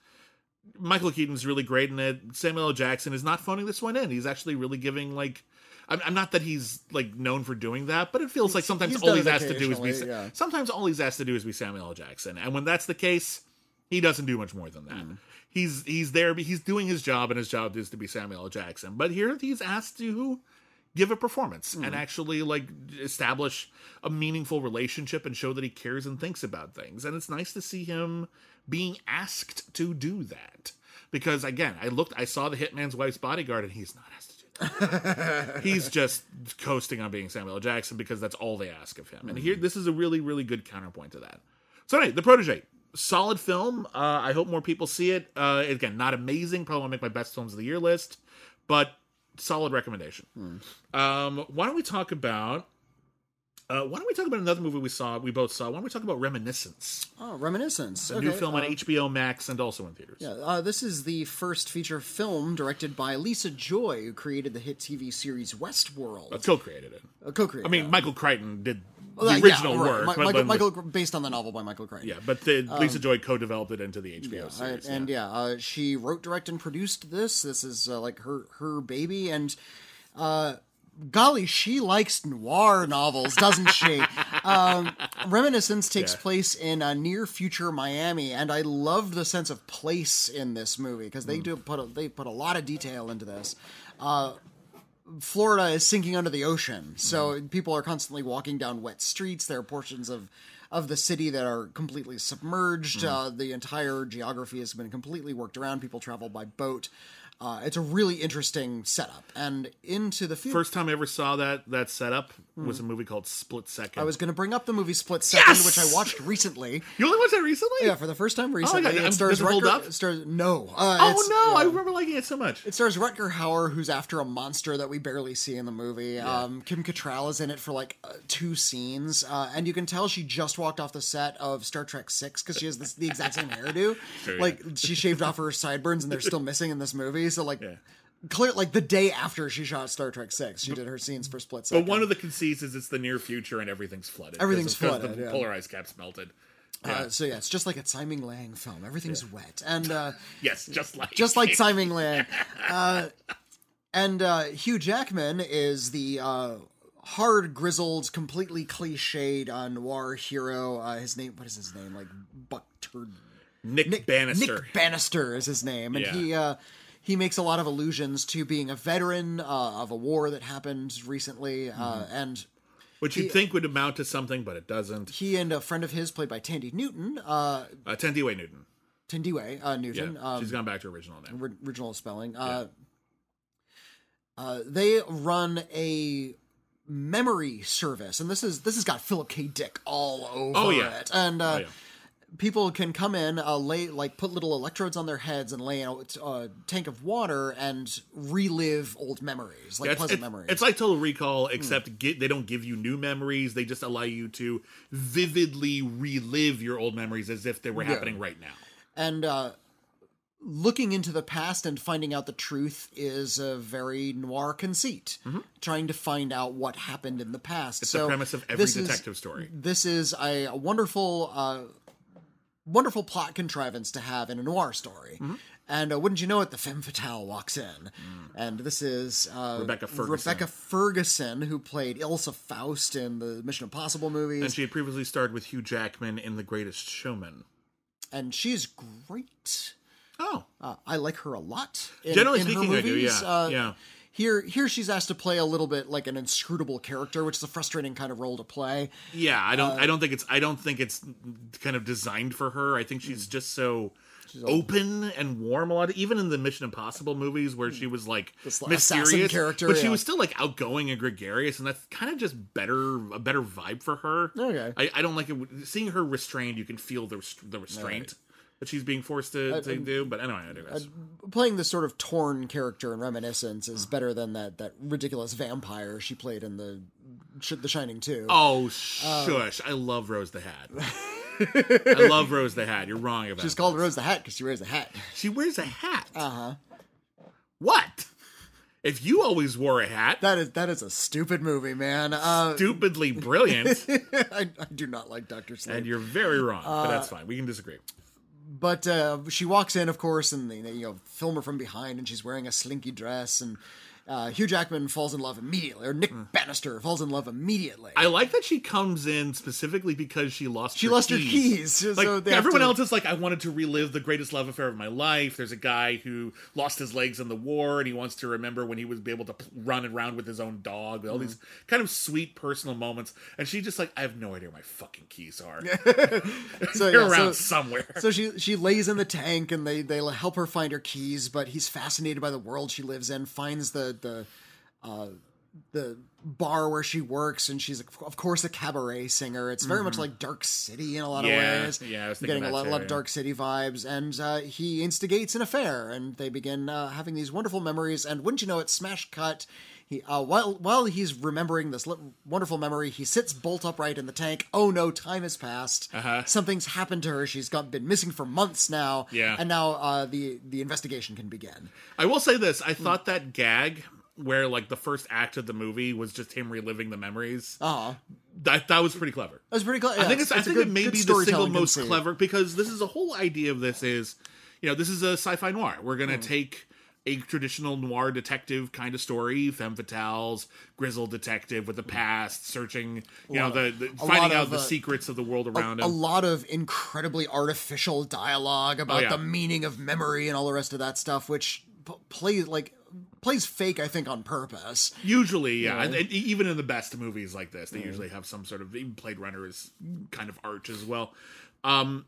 Michael Keaton's really great in it. Samuel L. Jackson is not phoning this one in. He's actually really giving like. I'm, I'm not that he's like known for doing that, but it feels like sometimes he's all he's asked to do is be. yeah. Sometimes all he's asked to do is be Samuel L. Jackson, and when that's the case, he doesn't do much more than that. Hmm. He's he's there, but he's doing his job, and his job is to be Samuel L. Jackson. But here he's asked to give a performance and actually like establish a meaningful relationship and show that he cares and thinks about things. And it's nice to see him being asked to do that. Because again, I looked I saw the Hitman's Wife's Bodyguard and he's not asked to do that. he's just coasting on being Samuel L. Jackson because that's all they ask of him. And here this is a really, really good counterpoint to that. So anyway, The Protege. Solid film. Uh, I hope more people see it. Uh, again, not amazing. Probably won't make my best films of the year list, but solid recommendation. Um, why don't we talk about? Uh, why don't we talk about another movie we saw? We both saw. Why don't we talk about Reminiscence, Oh, Reminiscence. a new film on HBO Max and also in theaters. Yeah, uh, this is the first feature film directed by Lisa Joy, who created the hit TV series Westworld. Uh, co-created it. Uh, co-created. I mean, yeah. Michael Crichton did the Well, yeah, original right. work, but- Michael, but- Michael, based on the novel by Michael Crichton. yeah, but the, Lisa Joy co-developed it into the HBO Uh, series. and yeah, uh, she wrote, directed, and produced this. This is uh, like her her baby, and uh, golly, she likes noir novels, doesn't she? um, Reminiscence takes Yeah. place in a near future Miami, and I love the sense of place in this movie because Mm. they do put a, they put a lot of detail into this. Uh, Florida is sinking under the ocean, so people are constantly walking down wet streets. There are portions of of the city that are completely submerged. Uh, the entire geography has been completely worked around. People travel by boat. Uh, it's a really interesting setup. And into the future, First time I ever saw that that setup was a movie called Split Second. Hmm. I was going to bring up the movie Split Second, Yes! which I watched recently. you only watched that recently? Yeah, for the first time recently. God, it stars does Rutger- up? stars no. Uh, oh no, I remember liking it so much. It stars Rutger Hauer, who's after a monster that we barely see in the movie. Um, Kim Cattrall is in it for like uh, two scenes, uh, and you can tell she just walked off the set of Star Trek Six because she has this, the exact same hairdo. Sure, like she shaved off her sideburns, and they're still missing in this movie. So like. Yeah. Clear, like the day after she shot Star Trek Six, she did her scenes for Split second. But one of the conceits is it's the near future and everything's flooded. Everything's flooded, The yeah. polar ice caps melted. uh, so yeah, it's just like a Simon Lang film. Everything's wet, and uh, Yes, just like just like Simon Lang. Uh, and uh, Hugh Jackman is the uh, hard, grizzled, completely cliched uh, noir hero. Uh, his name, what is his name? Like Buck Turd. Nick, Bannister. Nick Bannister is his name, and Yeah. he uh, he makes a lot of allusions to being a veteran uh, of a war that happened recently, uh, Mm-hmm. and. which you'd think would amount to something, but it doesn't. He and a friend of his, played by Thandie Newton, uh, Uh, Newton. Thandiwe uh, Yeah, Newton, um, she's gone back to original name. ori- original spelling. Uh, uh, they run a memory service, and this is this has got Philip K. Dick all over Oh, yeah. it. And uh, Oh, yeah. People can come in, uh, lay like put little electrodes on their heads and lay in a tank of water and relive old memories, like Yeah, pleasant it's- memories. Hmm. it's like Total Recall, except get, they don't give you new memories. They just allow you to vividly relive your old memories as if they were happening right now. and uh, looking into the past and finding out the truth is a very noir conceit. Trying to find out what happened in the past. Mm-hmm. It's so the premise of every this is- detective story. This is a, a wonderful, uh, wonderful plot contrivance to have in a noir story. Mm-hmm. And uh, wouldn't you know it, the femme fatale walks in, Mm. and this is uh, Rebecca Ferguson. Rebecca Ferguson, who played Ilsa Faust in the Mission Impossible movies, And she had previously starred with Hugh Jackman in The Greatest Showman. and she's great. Oh, Uh, I like her a lot. In, Generally in her speaking, I do, movies. yeah, Uh, yeah. Here, here she's asked to play a little bit like an inscrutable character, which is a frustrating kind of role to play. yeah. I Uh, don't. I don't think it's. I don't think it's kind of designed for her. I think she's just so open and warm a lot. Even in the Mission Impossible movies, where she was like mysterious character, but she yeah. was still like outgoing and gregarious, and that's kind of just better. A better vibe for her. Okay. I, I don't like it. Seeing her restrained, you can feel the the restraint. That she's being forced to, to do, but anyway, I digress. Playing this sort of torn character in Reminiscence is better than that that ridiculous vampire she played in the Sh- The Shining too. Oh, shush! I love Rose the Hat. I love Rose the Hat. You're wrong about. It. She's that. called Rose the Hat because she wears a hat. She wears a hat. Uh huh. What? If you always wore a hat, That is that is a stupid movie, man. Uh, stupidly brilliant, I, I do not like Doctor Sleep. and you're very wrong. Uh, but that's fine. We can disagree. But uh, she walks in, of course, and they, you know film her from behind, and she's wearing a slinky dress, and Uh, Hugh Jackman falls in love immediately, or Nick Bannister falls in love immediately. I like that she comes in specifically because she lost. she her lost her keys. keys, so Like everyone to- else is like, I wanted to relive the greatest love affair of my life. There's a guy who lost his legs in the war, and he wants to remember when he was able to run around with his own dog. All these Mm-hmm. kind of sweet personal moments, and she just like, I have no idea where my fucking keys are. So, They're yeah, around so- somewhere. So she she lays in the tank and they they help her find her keys, but he's fascinated by the world she lives in. Finds the the uh, the bar where she works, and she's of course a cabaret singer. It's very much like Dark City in a lot Mm-hmm. Yeah, of ways. yeah, I was thinking getting a lot, too, lot of. Dark City vibes, and uh, he instigates an affair, and they begin uh, having these wonderful memories. And wouldn't you know it, smash cut. He, uh, while while he's remembering this li- wonderful memory, he sits bolt upright in the tank. Oh no, time has passed. Uh-huh. Something's happened to her. She's got been missing for months now. Yeah. and now uh, the the investigation can begin. I will say this: I Hmm. thought that gag where like the first act of the movie was just him reliving the memories. Uh, That that was pretty clever. that was pretty clever. I think it's, I think it may be the single most clever because this is the whole idea of this is, you know, this is a sci-fi noir. We're gonna take a traditional noir detective kind of story, femme fatales, grizzled detective with a past, searching, you know, the, the finding out of, the uh, secrets of the world around A him. A lot of incredibly artificial dialogue about Oh, yeah. the meaning of memory and all the rest of that stuff, which p- plays like plays fake. I think on purpose. Usually, yeah. And, and even in the best movies like this, they usually have some sort of even Blade Runner is kind of arch as well. Um,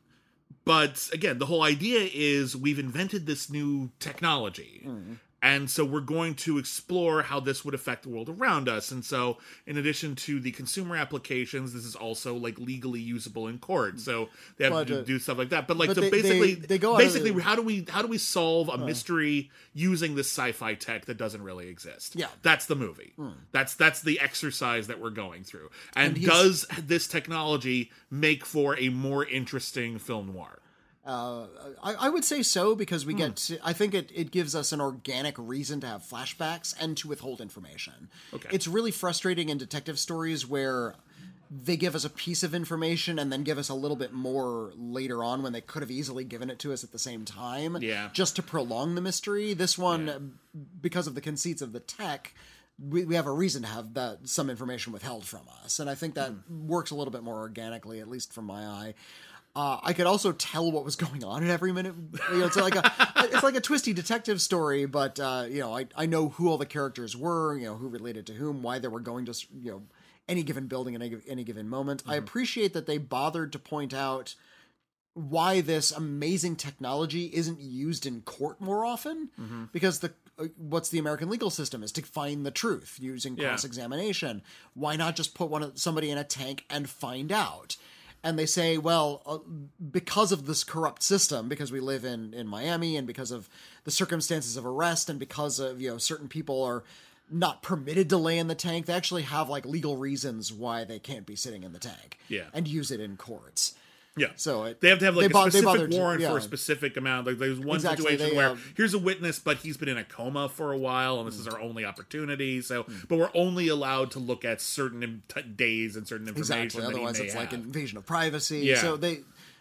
but again, the whole idea is we've invented this new technology. Mm. And so we're going to explore how this would affect the world around us. And so, in addition to the consumer applications, this is also like legally usable in court. So they have But, to uh, do stuff like that. But like but the they- basically, they- they go basically, the- how do we how do we solve a mystery using this sci-fi tech that doesn't really exist? Yeah. That's the movie. That's that's the exercise that we're going through. And, And does this technology make for a more interesting film noir? Uh, I, I would say so because we get. To, I think it, it gives us an organic reason to have flashbacks and to withhold information. Okay. It's really frustrating in detective stories where they give us a piece of information and then give us a little bit more later on when they could have easily given it to us at the same time. Yeah. Just to prolong the mystery. This one, Yeah. because of the conceits of the tech. We, we have a reason to have that some information withheld from us, and I think that works a little bit more organically, at least from my eye. Uh, I could also tell what was going on at every minute. You know, it's like a it's like a twisty detective story, but uh, you know, I, I know who all the characters were, you know, who related to whom, why they were going to you know any given building at any, any given moment. I appreciate that they bothered to point out why this amazing technology isn't used in court more often because the uh, what's the American legal system is to find the truth using cross examination. Why not just put one of, somebody in a tank and find out? And they say, well, uh, because of this corrupt system, because we live in in Miami, and because of the circumstances of arrest, and because of you know certain people are not permitted to lay in the tank, they actually have like legal reasons why they can't be sitting in the tank. Yeah. and use it in courts. Yeah. So it, They have to have like a bo- specific warrant for a specific amount. Like there's one Exactly, situation they, where uh, here's a witness, but he's been in a coma for a while, and this is Hmm. our only opportunity. So, but we're only allowed to look at certain t- days and certain information. Exactly. Otherwise, it's like have. invasion of privacy. Yeah. So they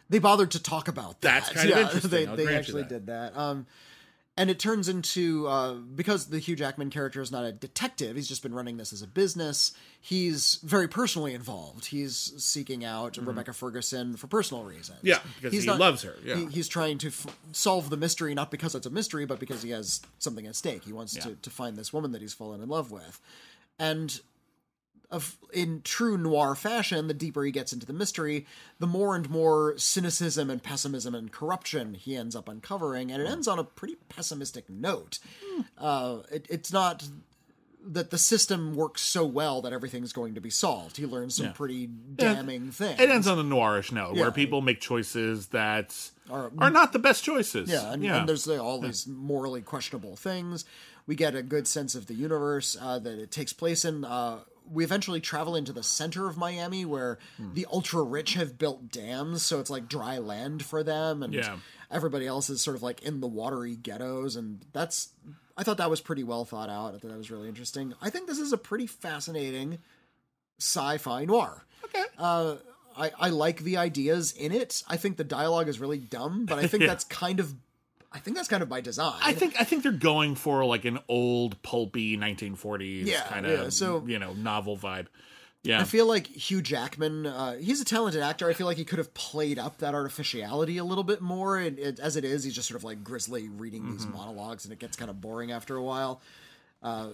they bothered to talk about that. That's kind of interesting, They, they actually that. did that. Um, and it turns into uh, because the Hugh Jackman character is not a detective. He's just been running this as a business. He's very personally involved. He's seeking out Rebecca Ferguson for personal reasons. Mm-hmm. Yeah, because he's he loves her, yeah. he- he's trying to f- solve the mystery not because it's a mystery, but because he has something at stake. He wants to, to find this woman that he's fallen in love with, and of in true noir fashion, the deeper he gets into the mystery, the more and more cynicism and pessimism and corruption he ends up uncovering, and it ends on a pretty pessimistic note. Uh, it, it's not that the system works so well that everything's going to be solved. He learns some Yeah. pretty damning things. It ends on a noirish note Yeah. where people make choices that Are- are, not the best choices. Yeah, and, yeah. and there's uh, all these morally questionable things. We get a good sense of the universe uh, that it takes place in. Uh, we eventually travel into the center of Miami, where Hmm. the ultra rich have built dams, so it's like dry land for them, and Yeah. everybody else is sort of like in the watery ghettos, and that's. I thought that was pretty well thought out. I thought that was really interesting. I think this is a pretty fascinating sci-fi noir. okay. Uh, I, I like the ideas in it. I think the dialogue is really dumb, but I think Yeah. that's kind of I think that's kind of by design. I think I think they're going for like an old pulpy 1940s Yeah, kind of yeah, so- you know novel vibe. Yeah, I feel like Hugh Jackman, uh, he's a talented actor. I feel like he could have played up that artificiality a little bit more. And it, as it is, he's just sort of like grizzly reading these monologues, and it gets kind of boring after a while. Uh,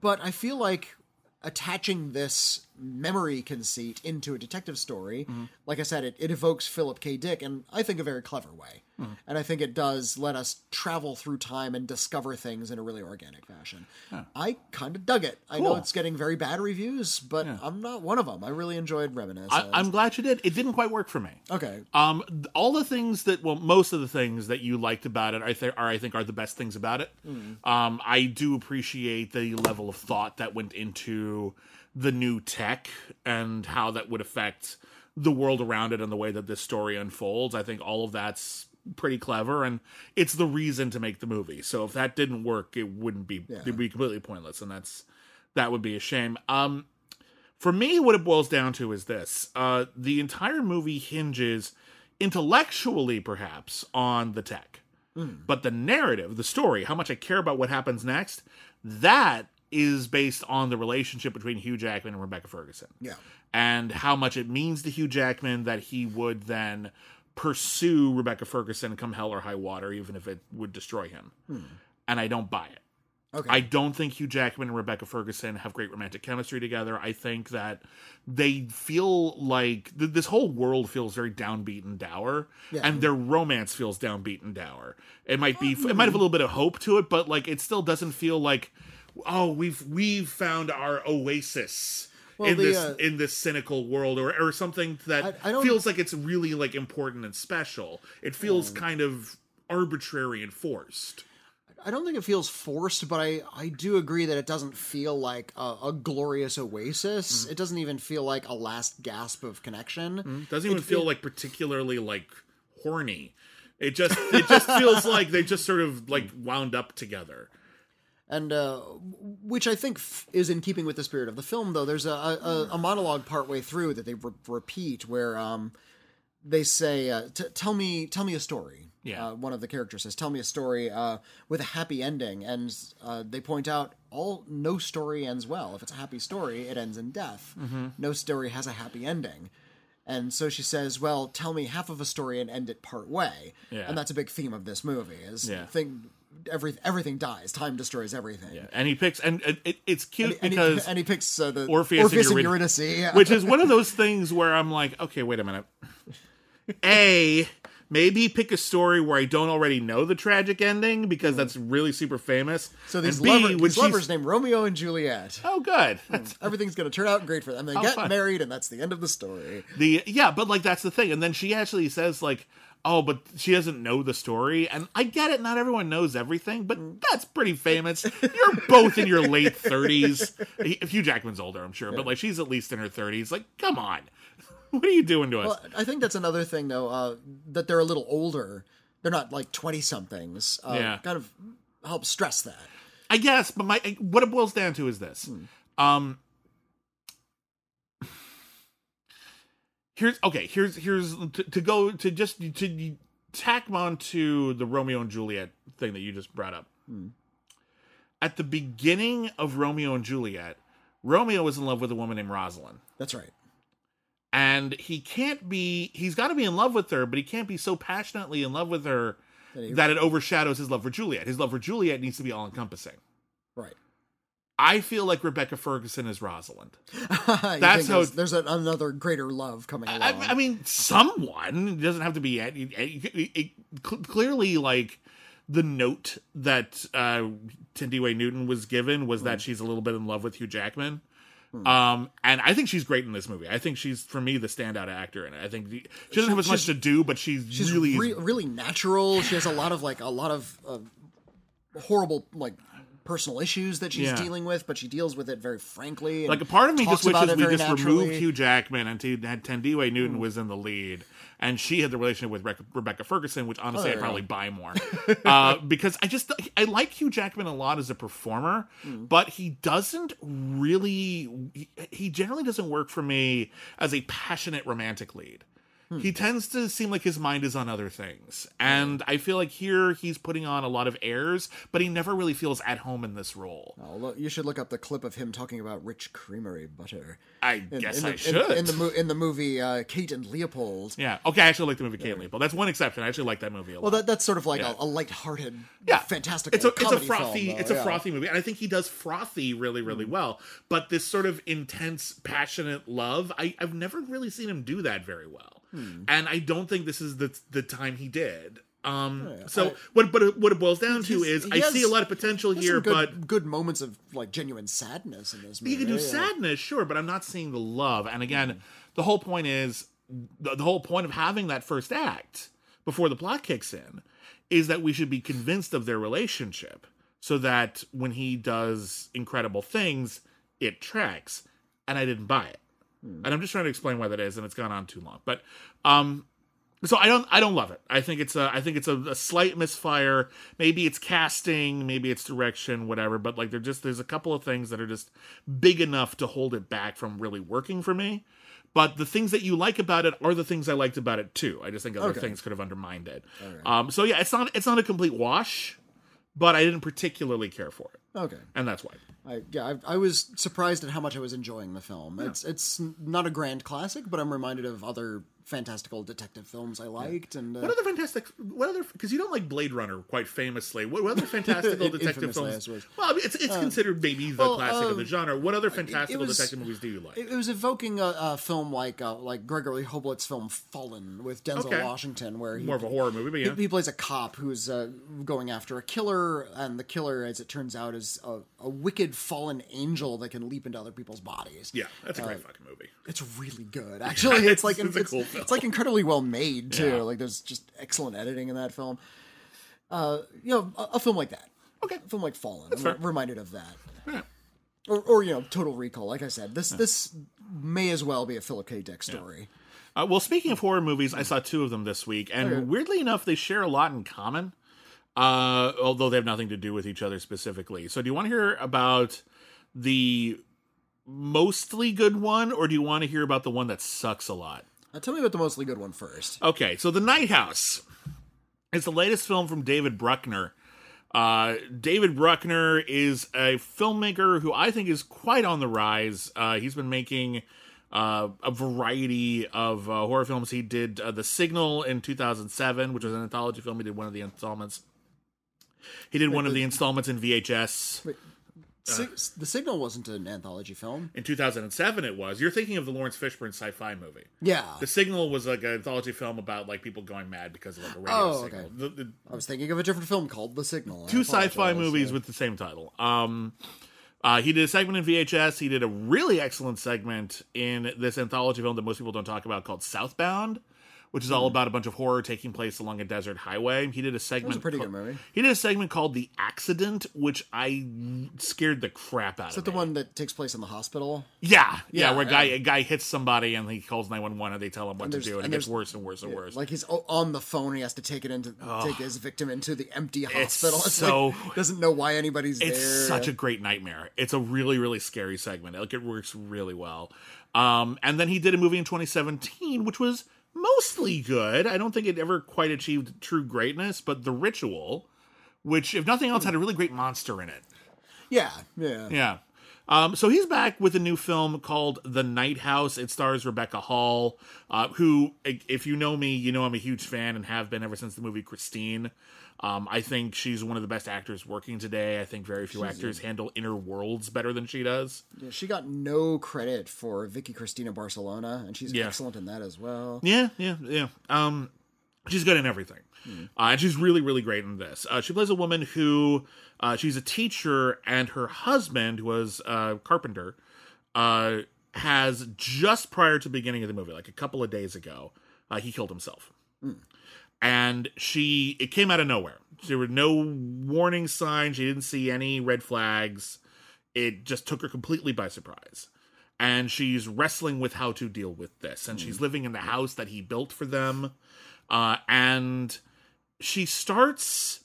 but I feel like attaching this memory conceit into a detective story, like I said, it, it evokes Philip K. Dick in, I think, a very clever way. And I think it does let us travel through time and discover things in a really organic fashion. I kind of dug it. I know it's getting very bad reviews, but I'm not one of them. I really enjoyed Reminiscence. I, I'm glad you did. It didn't quite work for me. okay. Um, all the things that, well, most of the things that you liked about it, I think, are I think are the best things about it. Um, I do appreciate the level of thought that went into the new tech and how that would affect the world around it and the way that this story unfolds. I think all of that's pretty clever, and it's the reason to make the movie. So if that didn't work, it wouldn't be it'd be completely pointless, and that's that would be a shame. Um, for me, what it boils down to is this: uh, the entire movie hinges intellectually, perhaps, on the tech, but the narrative, the story, how much I care about what happens next, that is based on the relationship between Hugh Jackman and Rebecca Ferguson Yeah. and how much it means to Hugh Jackman that he would then pursue Rebecca Ferguson come hell or high water, even if it would destroy him. And I don't buy it. Okay. I don't think Hugh Jackman and Rebecca Ferguson have great romantic chemistry together. I think that they feel like th- this whole world feels very downbeat and dour, Yeah. and their romance feels downbeat and dour. It might be, it might have a mm. little bit of hope to it, but like it still doesn't feel like, oh, we've we've found our oasis. Well, in the, this uh, in this cynical world, or or something that I- I feels like it's really like important and special. It feels Um, kind of arbitrary and forced. I don't think it feels forced, but I, I do agree that it doesn't feel like a, a glorious oasis. Mm. It doesn't even feel like a last gasp of connection. doesn't even It- feel it- like particularly like horny. It just it just feels like they just sort of like wound up together. And uh, which I think f- is in keeping with the spirit of the film. Though there's a, a, a monologue partway through that they re- repeat where um, they say, uh, t- "Tell me, tell me a story." Yeah. Uh, one of the characters says, "Tell me a story uh, with a happy ending," and uh, they point out all no story ends well. If it's a happy story, it ends in death. Mm-hmm. No story has a happy ending. And so she says, "Well, tell me half of a story and end it part way." Yeah. And that's a big theme of this movie. Is Yeah. thing every everything dies. Time destroys everything. Yeah, and he picks and it, it, it's cute And because and he picks uh, the Orpheus Orpheus, and and Eurydice- yeah. which is one of those things where I'm like, okay, wait a minute. A, maybe pick a story where I don't already know the tragic ending because that's really super famous. so these, and B, lover, these lovers named Romeo and Juliet. Oh, good. That's Everything's going to turn out great for them. They How get fun. married, and that's the end of the story. the yeah, but like that's the thing. And then she actually says like, oh, but she doesn't know the story. And I get it. Not everyone knows everything, but that's pretty famous. You're both in your late thirties. Hugh Jackman's older, I'm sure, but like she's at least in her thirties. Like, come on. What are you doing to us? Well, I think that's another thing, though, uh, that they're a little older. They're not like 20 somethings. Uh, Yeah. Kind of helps stress that. I guess, but my what it boils down to is this. Um Here's okay, here's here's to, to go to just to tack on to the Romeo and Juliet thing that you just brought up. Hmm. At the beginning of Romeo and Juliet, Romeo was in love with a woman named Rosalind. That's right. And he can't be he's got to be in love with her, but he can't be so passionately in love with her That he- that it overshadows his love for Juliet. His love for Juliet needs to be all encompassing. Right. I feel like Rebecca Ferguson is Rosalind. That's That's there's, how- there's a, another greater love coming along. I, I mean, someone it doesn't have to be. It, it- clearly, like the note that uh, Thandie Newton was given was Hmm. that she's a little bit in love with Hugh Jackman. Um, and I think she's great in this movie. I think she's for me the standout actor in it. I think the, she doesn't have as much to do, but she's, She's really really, really natural. She has a lot of like a lot of uh, horrible like personal issues that she's Yeah. dealing with, but she deals with it very frankly. and like a part of me just wishes we just naturally. removed Hugh Jackman and t- had Thandiwe Newton was in the lead, and she had the relationship with Rec- Rebecca Ferguson, which honestly there I'd probably buy more uh, because I just I like Hugh Jackman a lot as a performer, Hmm. but he doesn't really he, he generally doesn't work for me as a passionate romantic lead. He tends to seem like his mind is on other things. And I feel like here he's putting on a lot of airs, but he never really feels at home in this role. Oh, look, you should look up the clip of him talking about rich creamery butter. I In, guess in the, I in- should. In, the mo- in the movie uh, Kate and Leopold. yeah. Okay, I actually like the movie Kate and Leopold. That's one exception. I actually like that movie a lot. Well, that, that's sort of like Yeah. a, a light-hearted, yeah, fantastic. It's a it's a frothy film, it's a yeah. frothy movie, and I think he does frothy really really well. But this sort of intense, passionate love, I, I've never really seen him do that very well, Hmm. and I don't think this is the the time he did. Um, Yeah, so I- what but what it boils down to is I see a lot of potential here, good, but good moments of like genuine sadness in this movie. you can do yeah. sadness, sure, but I'm not seeing the love. And again, Mm-hmm. the whole point is the, the whole point of having that first act before the plot kicks in is that we should be convinced of their relationship so that when he does incredible things, it tracks. And I didn't buy it. Hmm. And I'm just trying to explain why that is, and it's gone on too long. But um so I don't I don't love it. I think it's a I think it's a, a slight misfire. Maybe it's casting, maybe it's direction, whatever. But like there just there's a couple of things that are just big enough to hold it back from really working for me. But the things that you like about it are the things I liked about it too. I just think other Okay. things could have undermined it. Um, so yeah, it's not it's not a complete wash, but I didn't particularly care for it, Okay. and that's why. I, yeah, I, I was surprised at how much I was enjoying the film. It's it's not a grand classic, but I'm reminded of other fantastical detective films I liked, and uh, What other fantastic? What other? Because you don't like Blade Runner quite famously. What, what other fantastical detective I films? suppose. Well, I mean, it's it's considered maybe the well, classic of the uh, genre. What other fantastical was- detective movies do you like? it, was evoking a, a film like uh, like Gregory Hoblit's film Fallen with Denzel Okay. Washington, where he, More of a horror movie, but yeah. he, he plays a cop who's uh, going after a killer, and the killer, as it turns out, is a, a wicked fallen angel that can leap into other people's bodies. yeah, that's a great fucking movie. It's really good, actually. It's like It's a it's, cool it's, film. like incredibly well made too. Yeah. Like there's just excellent editing in that film. Uh, you know, a, a film like that. Okay. A film like Fallen. I'm fair. reminded of that. Yeah. Or, or you know, Total Recall. Like I said, this this may as well be a Philip K. Dick story. Uh, well, speaking of horror movies, I saw two of them this week, and Okay. weirdly enough, they share a lot in common. Uh, although they have nothing to do with each other specifically. So, do you want to hear about the mostly good one, or do you want to hear about the one that sucks a lot? Uh, tell me about the mostly good one first. Okay, so The Night House is the latest film from David Bruckner. Uh, David Bruckner is a filmmaker who I think is quite on the rise. Uh, he's been making uh, a variety of uh, horror films. He did uh, The Signal in 2007, which was an anthology film. He did one of the installments. He did one of the installments in VHS. Wait, Si- the Signal wasn't an anthology film. In 2007, it was. You're thinking of the Laurence Fishburne sci-fi movie. Yeah, The Signal was like an anthology film about like people going mad because of like a radio Oh, signal. okay. The- the- I was thinking of a different film called The Signal. Two sci-fi movies Yeah. with the same title. Um, uh, he did a segment in VHS. He did a really excellent segment in this anthology film that most people don't talk about called Southbound, which is all about a bunch of horror taking place along a desert highway. He did a segment. Was a pretty called- good movie. He did a segment called The Accident, which I scared the crap out Is of Is that the one that takes place in the hospital? Yeah, yeah, Yeah, where a guy yeah. a guy hits somebody and he calls nine one one and they tell him what to do and, and it gets worse and worse and worse. Like he's on the phone, he has to take it into take his victim into the empty hospital. It's so- like, doesn't know why anybody's it's there. such a great nightmare. It's a really, really scary segment. Like it works really well. Um, and then he did a movie in 2017, which was mostly good. I don't think it ever quite achieved true greatness, but The Ritual, which, if nothing else, had a really great monster in it. yeah, yeah, Yeah. Um, so he's back with a new film called The Night House. It stars Rebecca Hall, uh, who, if you know me, you know I'm a huge fan and have been ever since the movie Christine. Um, I think she's one of the best actors working today. I think very few actors handle inner worlds better than she does. Yeah, She got no credit for Vicky Cristina Barcelona, and she's Yeah. excellent in that as well. Yeah, yeah, yeah. Um, she's good in everything, uh, and she's really, really great in this. Uh, she plays a woman who uh, she's a teacher, and her husband, who was a carpenter, uh, has just prior to the beginning of the movie, like a couple of days ago, uh, he killed himself. And she, it came out of nowhere. There were no warning signs. She didn't see any red flags. It just took her completely by surprise. And she's wrestling with how to deal with this. And she's living in the house that he built for them. Uh, and she starts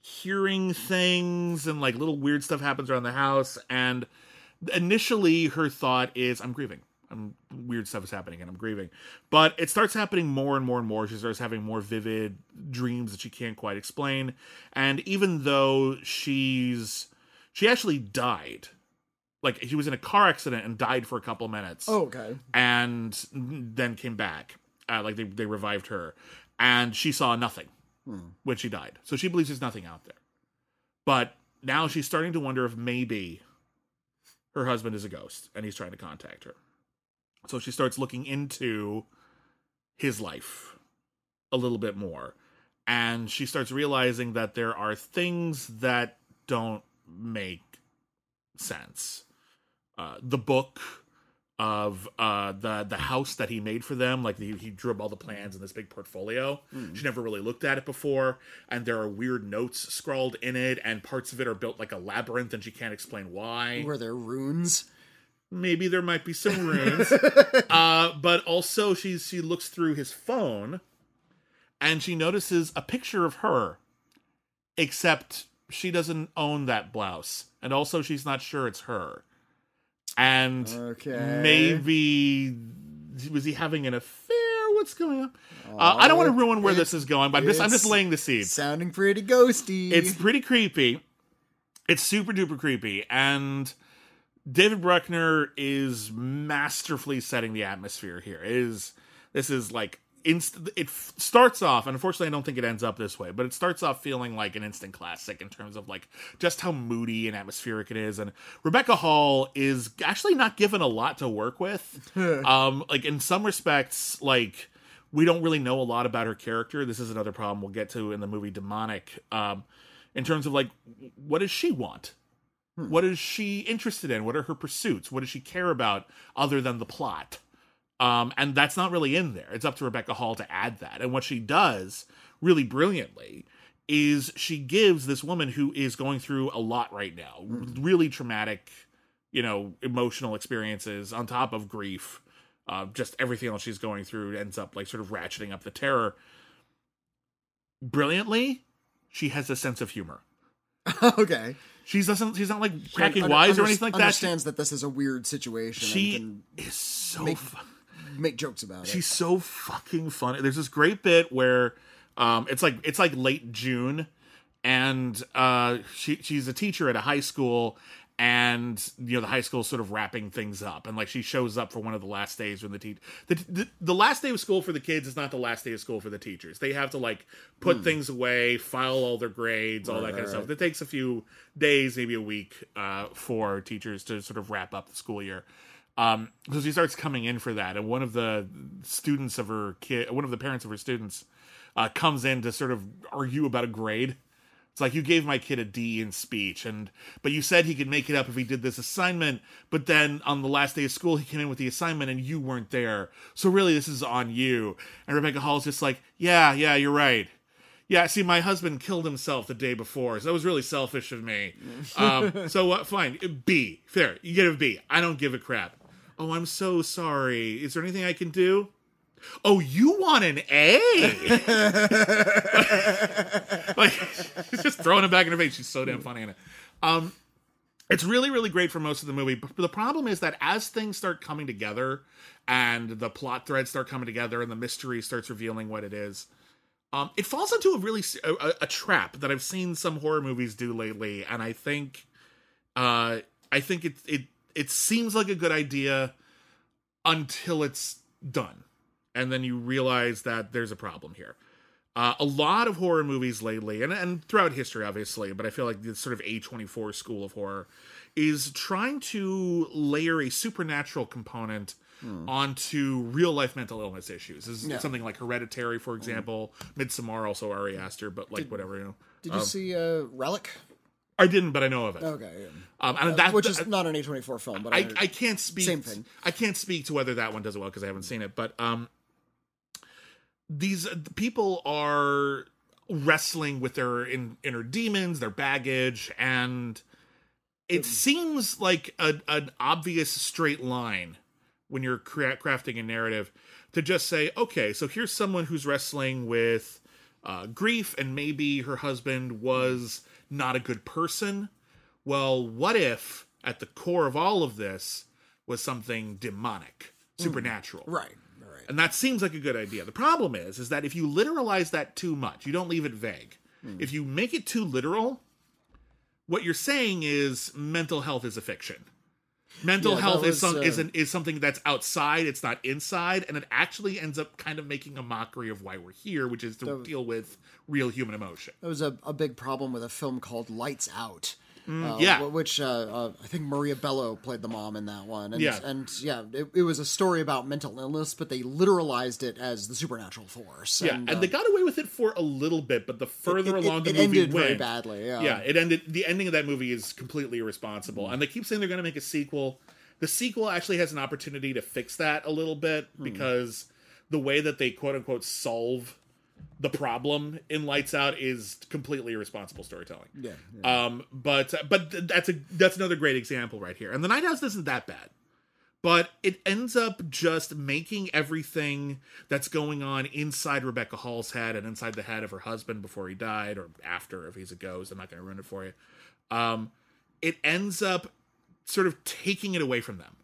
hearing things and like little weird stuff happens around the house. And initially her thought is i'm grieving I'm weird stuff is happening and I'm grieving. But it starts happening more and more and more. She starts having more vivid dreams that she can't quite explain. And even though she's she actually died. Like she was in a car accident and died for a couple minutes. Oh, okay. And then came back. Uh, like they, they revived her. And she saw nothing when she died. So she believes there's nothing out there. But now she's starting to wonder if maybe her husband is a ghost and he's trying to contact her. So she starts looking into his life a little bit more. And she starts realizing that there are things that don't make sense. Uh, the book of uh, the the house that he made for them, like the, he drew up all the plans in this big portfolio. She never really looked at it before, and there are weird notes scrawled in it, and parts of it are built like a labyrinth, and she can't explain why Were there runes? Maybe there might be some runes. uh, but also she she looks through his phone and she notices a picture of her. Except she doesn't own that blouse. And also she's not sure it's her. And Okay. maybe was he having an affair? What's going on? Uh, I don't want to ruin where this is going, but I'm just I'm just laying the seeds. Sounding pretty ghosty. It's pretty creepy. It's super duper creepy, and David Bruckner is masterfully setting the atmosphere here. It is this is like inst- it f- starts off, and unfortunately, I don't think it ends up this way, but it starts off feeling like an instant classic in terms of like just how moody and atmospheric it is. And Rebecca Hall is actually not given a lot to work with. um, like in some respects, like we don't really know a lot about her character. This is another problem we'll get to in the movie Demonic. Um, in terms of like, what does she want? What is she interested in? What are her pursuits? What does she care about other than the plot? Um, and that's not really in there. It's up to Rebecca Hall to add that. And what she does really brilliantly is she gives this woman who is going through a lot right now, really traumatic, you know, emotional experiences on top of grief. Uh, just everything else she's going through ends up like sort of ratcheting up the terror. Brilliantly, she has a sense of humor. okay. She doesn't. She's not like cracking Under- wise or anything like that. Understands that this is a weird situation She is so. make- fu- make jokes about she's it. She's so fucking funny. There's this great bit where, um, it's like it's like late June, and uh, she she's a teacher at a high school, and you know the high school's sort of wrapping things up, and like she shows up for one of the last days when the the, the the last day of school for the kids is not the last day of school for the teachers. They have to like put things away, file all their grades, all that kind of right, stuff. It takes a few days, maybe a week, uh, for teachers to sort of wrap up the school year. Um, so she starts coming in for that, and one of the students of her kid, one of the parents of her students, uh, comes in to sort of argue about a grade. It's like you gave my kid a D in speech, and but you said he could make it up if he did this assignment. But then on the last day of school, he came in with the assignment, and you weren't there. So really, this is on you. And Rebecca Hall's just like, yeah, yeah, you're right. Yeah, see, my husband killed himself the day before, so that was really selfish of me. Um, so uh, fine, B, fair. You get a B. I don't give a crap. Oh, I'm so sorry. Is there anything I can do? Oh, you want an A? like, she's just throwing it back in her face. She's so damn funny in it. Um, it's really, really great for most of the movie. But the problem is that as things start coming together and the plot threads start coming together and the mystery starts revealing what it is, um, it falls into a really a trap that I've seen some horror movies do lately, and I think, uh, I think it it it seems like a good idea until it's done, and then you realize that there's a problem here. Uh, a lot of horror movies lately, and, and throughout history, obviously, but I feel like this sort of A24 school of horror is trying to layer a supernatural component onto real life mental illness issues. This is Yeah. something like Hereditary, for example, Midsommar, also Ari Aster, but like whatever, you know. Did you see uh, Relic? I didn't, but I know of it. Okay, yeah. Um, and that, which is not an A24 film, but I, I can't speak. Same thing. I can't speak to whether that one does it well because I haven't seen it. But um, these uh, people are wrestling with their in, inner demons, their baggage, and it seems like a, an obvious straight line when you're cra- crafting a narrative to just say, okay, so here's someone who's wrestling with uh, grief, and maybe her husband was not a good person. Well, what if at the core of all of this was something demonic? supernatural. Right. Right. And that seems like a good idea. The problem is, is that if you literalize that too much, you don't leave it vague. If you make it too literal, what you're saying is mental health is a fiction. Mental Yeah, that health is some uh, is an, is something that's outside. It's not inside, and it actually ends up kind of making a mockery of why we're here, which is to deal with real human emotion. That was a, a big problem with a film called Lights Out. Uh, Mm, yeah. which uh, uh, I think Maria Bello played the mom in that one, and Yeah. and yeah, it, it was a story about mental illness, but they literalized it as the supernatural force. Yeah, and, and, uh, they got away with it for a little bit, but the further it- along it the movie ended went, very badly, yeah. yeah, it ended. The ending of that movie is completely irresponsible, and they keep saying they're going to make a sequel. The sequel actually has an opportunity to fix that a little bit Hmm. because the way that they quote unquote solve the problem in Lights Out is completely irresponsible storytelling. yeah, Um, but but th- that's a that's another great example right here. And the Night House isn't that bad, but it ends up just making everything that's going on inside Rebecca Hall's head and inside the head of her husband before he died or after if he's a ghost. I'm not going to ruin it for you. Um, it ends up sort of taking it away from them.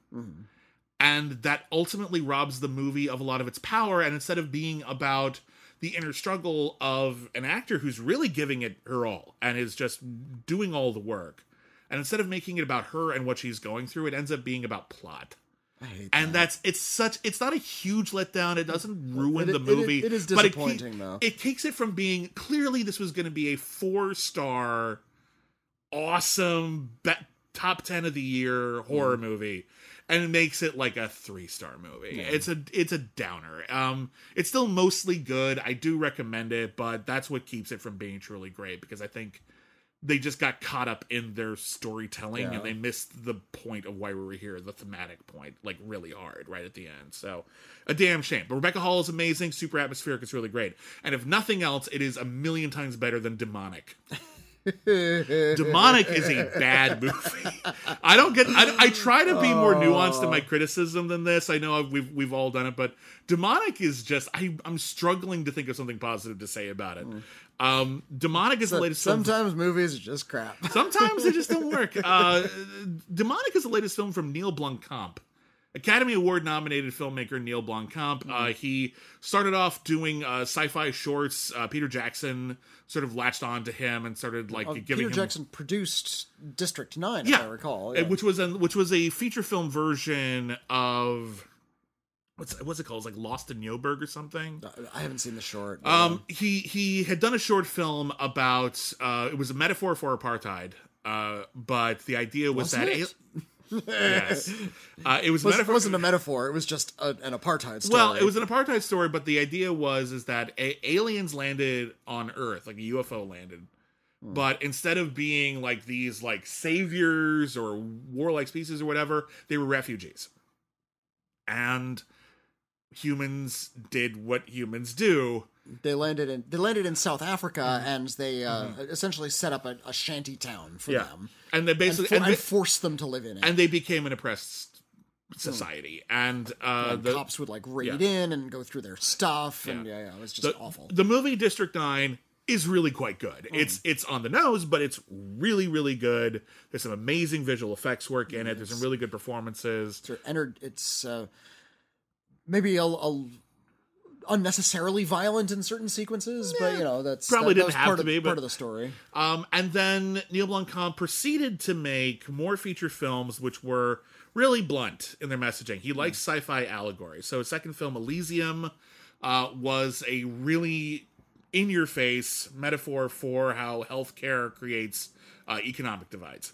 And that ultimately robs the movie of a lot of its power. And instead of being about the inner struggle of an actor who's really giving it her all and is just doing all the work, and instead of making it about her and what she's going through, it ends up being about plot. I hate And that's it's such it's not a huge letdown. It doesn't ruin It- the it- it- movie. it is but disappointing, though. It takes it from being clearly this was going to be a four star, awesome, be- top ten of the year horror hmm. movie, and it makes it like a three star movie. It's a it's a downer. Um, it's still mostly good. I do recommend it, but that's what keeps it from being truly great because I think they just got caught up in their storytelling Yeah. and they missed the point of why we were here, the thematic point, like really hard right at the end. So a damn shame. But Rebecca Hall is amazing, super atmospheric, it's really great. And if nothing else, it is a million times better than Demonic. Demonic is a bad movie. I don't get. I, I try to be more nuanced in my criticism than this. I know we've we've all done it, but Demonic is just. I, I'm struggling to think of something positive to say about it. Um, Demonic is the latest film. Sometimes movies are just crap. Sometimes they just don't work. Uh, Demonic is the latest film from Neil Blomkamp. Academy Award nominated filmmaker Neil Blomkamp. Uh, he started off doing uh, sci-fi shorts. Uh, Peter Jackson sort of latched on to him and started like giving Uh, Peter him Jackson produced District Nine, yeah, if I recall. uh, yeah. which was a which was a feature film version of what's what's it called? It's like Lost in Joburg or something. I haven't seen the short. but, Um, he he had done a short film about uh, it was a metaphor for apartheid. Uh, but the idea was Wasn't that? Yes, uh, it was It metaphor. wasn't a metaphor. It was just a, an apartheid story. well, it was an apartheid story, but the idea was is that a- aliens landed on Earth, like a UFO landed, Hmm. but instead of being like these like saviors or warlike species or whatever, they were refugees, and humans did what humans do. They landed in they landed in South Africa, Mm-hmm. and they uh, essentially set up a, a shanty town for Yeah, them, and they and, basically for- and, and they, forced them to live in it. and they became an oppressed society, and uh, And the, cops would like raid yeah. in and go through their stuff, and Yeah. yeah, yeah, it was just the, awful. the movie District Nine is really quite good. It's it's on the nose, but it's really really good. There's some amazing visual effects work in it. There's some really good performances. Of entered it's uh, maybe a, a unnecessarily violent in certain sequences, but you know that's Probably that, didn't that was have part to of, be, but- part of the story. Um, and then Neil Blomkamp proceeded to make more feature films, which were really blunt in their messaging. He likes sci-fi allegory. So his second film, Elysium, uh, was a really in-your-face metaphor for how healthcare creates uh, economic divides.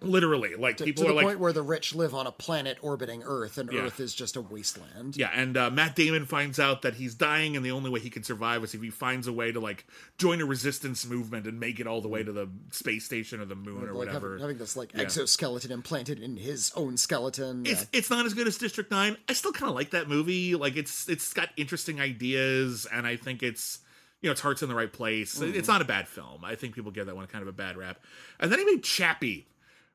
Literally, like people to are the like, point where the rich live on a planet orbiting Earth, and Yeah. Earth is just a wasteland. Yeah, and uh, Matt Damon finds out that he's dying, and the only way he can survive is if he finds a way to like join a resistance movement and make it all the way to the space station or the moon or like whatever. having, having this like exoskeleton implanted in his own skeleton. it's yeah. it's not as good as District Nine. I still kind of like that movie. Like it's it's got interesting ideas, and I think it's you know its heart's in the right place. Mm-hmm. It's not a bad film. I think people give that one kind of a bad rap. And then he made Chappie,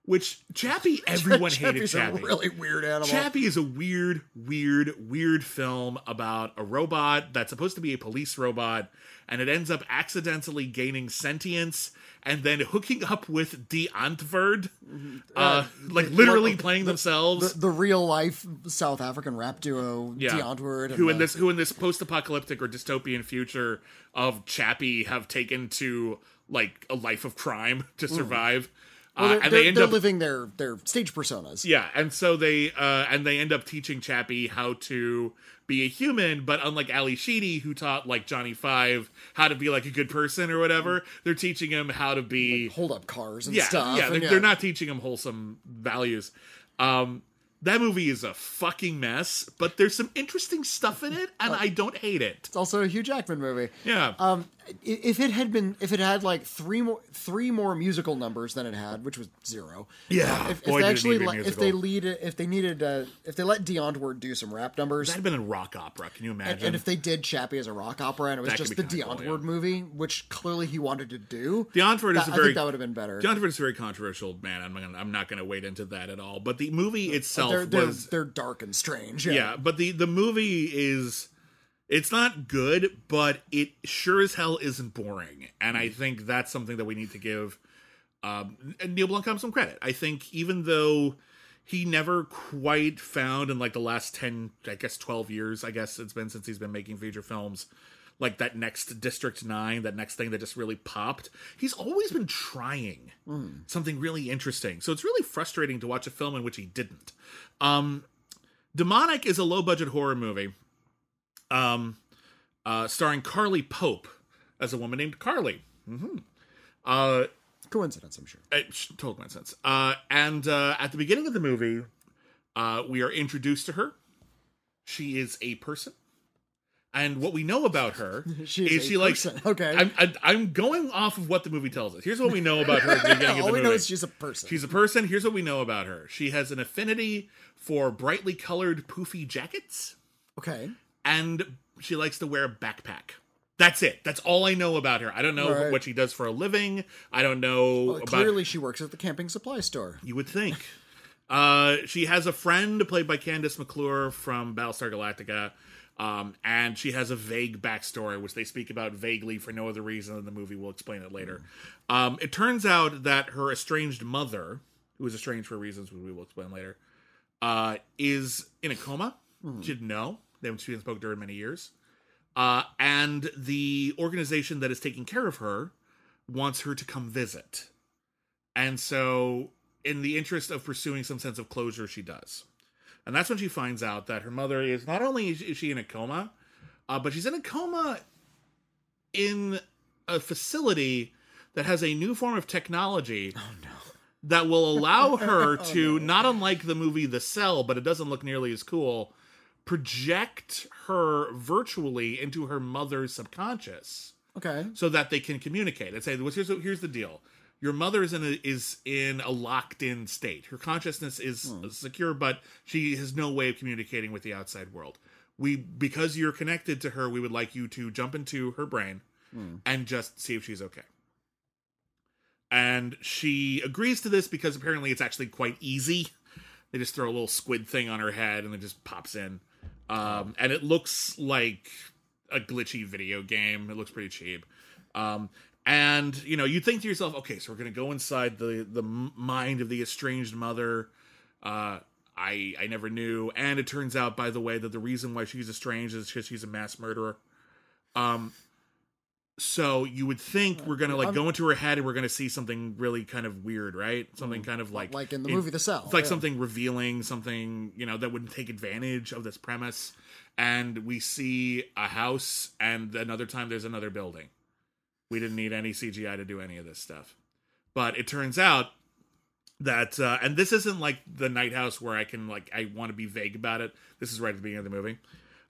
which Chappie, everyone hated Chappie. a really weird animal. Chappie is a weird, weird, weird film about a robot that's supposed to be a police robot, and it ends up accidentally gaining sentience and then hooking up with Die Antwoord, mm-hmm. uh, uh, like literally like, playing themselves. the, the real life South African rap duo, yeah. De and who in the- this who in this post-apocalyptic or dystopian future of Chappie have taken to like a life of crime to mm. survive. Well, uh, they're, and they're, they end they're up living their their stage personas. Yeah, and so they uh and they end up teaching Chappie how to be a human, but unlike Ally Sheedy, who taught like Johnny Five how to be like a good person or whatever, they're teaching him how to be Hold up cars and yeah, stuff. yeah, and they're, they're not teaching him wholesome values. Um that movie is a fucking mess, but there's some interesting stuff in it, and I don't hate it. It's also a Hugh Jackman movie. Yeah, Um, if it had been, if it had like three more, three more musical numbers than it had, which was zero. Yeah, If, if boy, they actually, a let, if they lead, if they needed, uh, if they let Die Antwoord do some rap numbers, that'd been a rock opera. Can you imagine? and if they did Chappie as a rock opera, and it was That just the kinda cool, Ward movie, which clearly he wanted to do, Die Antwoord is a I very think that would have been better. Ford is very controversial, man. I'm not gonna, I'm not going to wade into that at all. But the movie itself they're they're, was they're dark and strange. yeah. But the the movie is it's not good, but it sure as hell isn't boring. And I think that's something that we need to give um, Neil Blomkamp some credit. I think even though he never quite found in like the last 10 i guess 12 years i guess it's been since he's been making feature films like that next district 9 that next thing that just really popped he's always been trying something really interesting so it's really frustrating to watch a film in which he didn't um demonic is a low budget horror movie um uh starring carly pope as a woman named carly hmm uh Coincidence, I'm sure. it total coincidence. Uh, and uh, at the beginning of the movie, uh, we are introduced to her. She is a person, and what we know about her She is is she likes. Okay. I'm, I'm I'm going off of what the movie tells us. Here's what we know about her at the beginning of All the we movie. know is she's a person. She's a person. Here's what we know about her. She has an affinity for brightly colored poofy jackets, okay. And she likes to wear a backpack. That's it. That's all I know about her. I don't know Right. what she does for a living. I don't know Well, about clearly, she works at the camping supply store. you would think. uh, she has a friend played by Kandyse McClure from Battlestar Galactica, um, and she has a vague backstory, which they speak about vaguely for no other reason than the movie will explain it later. Um, it turns out that her estranged mother, who is estranged for reasons which we will explain later, uh, is in a coma. She didn't know. They haven't she hasn't to her in many years. Uh, and the organization that is taking care of her wants her to come visit. And so, in the interest of pursuing some sense of closure, she does. And that's when she finds out that her mother is not only is she in a coma, uh, but she's in a coma in a facility that has a new form of technology that will allow her to, not unlike the movie The Cell, but it doesn't look nearly as cool, project her virtually into her mother's subconscious Okay. so that they can communicate and say, "Well, here's, here's the deal. Your mother is in a is in a locked in state. Her consciousness is hmm. secure, but she has no way of communicating with the outside world. We because you're connected to her, we would like you to jump into her brain hmm. and just see if she's okay." And she agrees to this because apparently it's actually quite easy. They just throw a little squid thing on her head and it just pops in. Um, and it looks like a glitchy video game. It looks pretty cheap. Um, and you know, you think to yourself, okay, so we're gonna go inside the the mind of the estranged mother. Uh, I I never knew, and it turns out, by the way, that the reason why she's estranged is because she's a mass murderer. Um, so you would think we're gonna like I'm- go into her head and we're gonna see something really kind of weird, right? Something kind of like Like in the movie The Cell. it's like yeah. something revealing, something you know that would take advantage of this premise. And we see a house, and another time there's another building. We didn't need any CGI to do any of this stuff, but it turns out that, uh, and this isn't like the Night House where I can like I want to be vague about it. This is right at the beginning of the movie.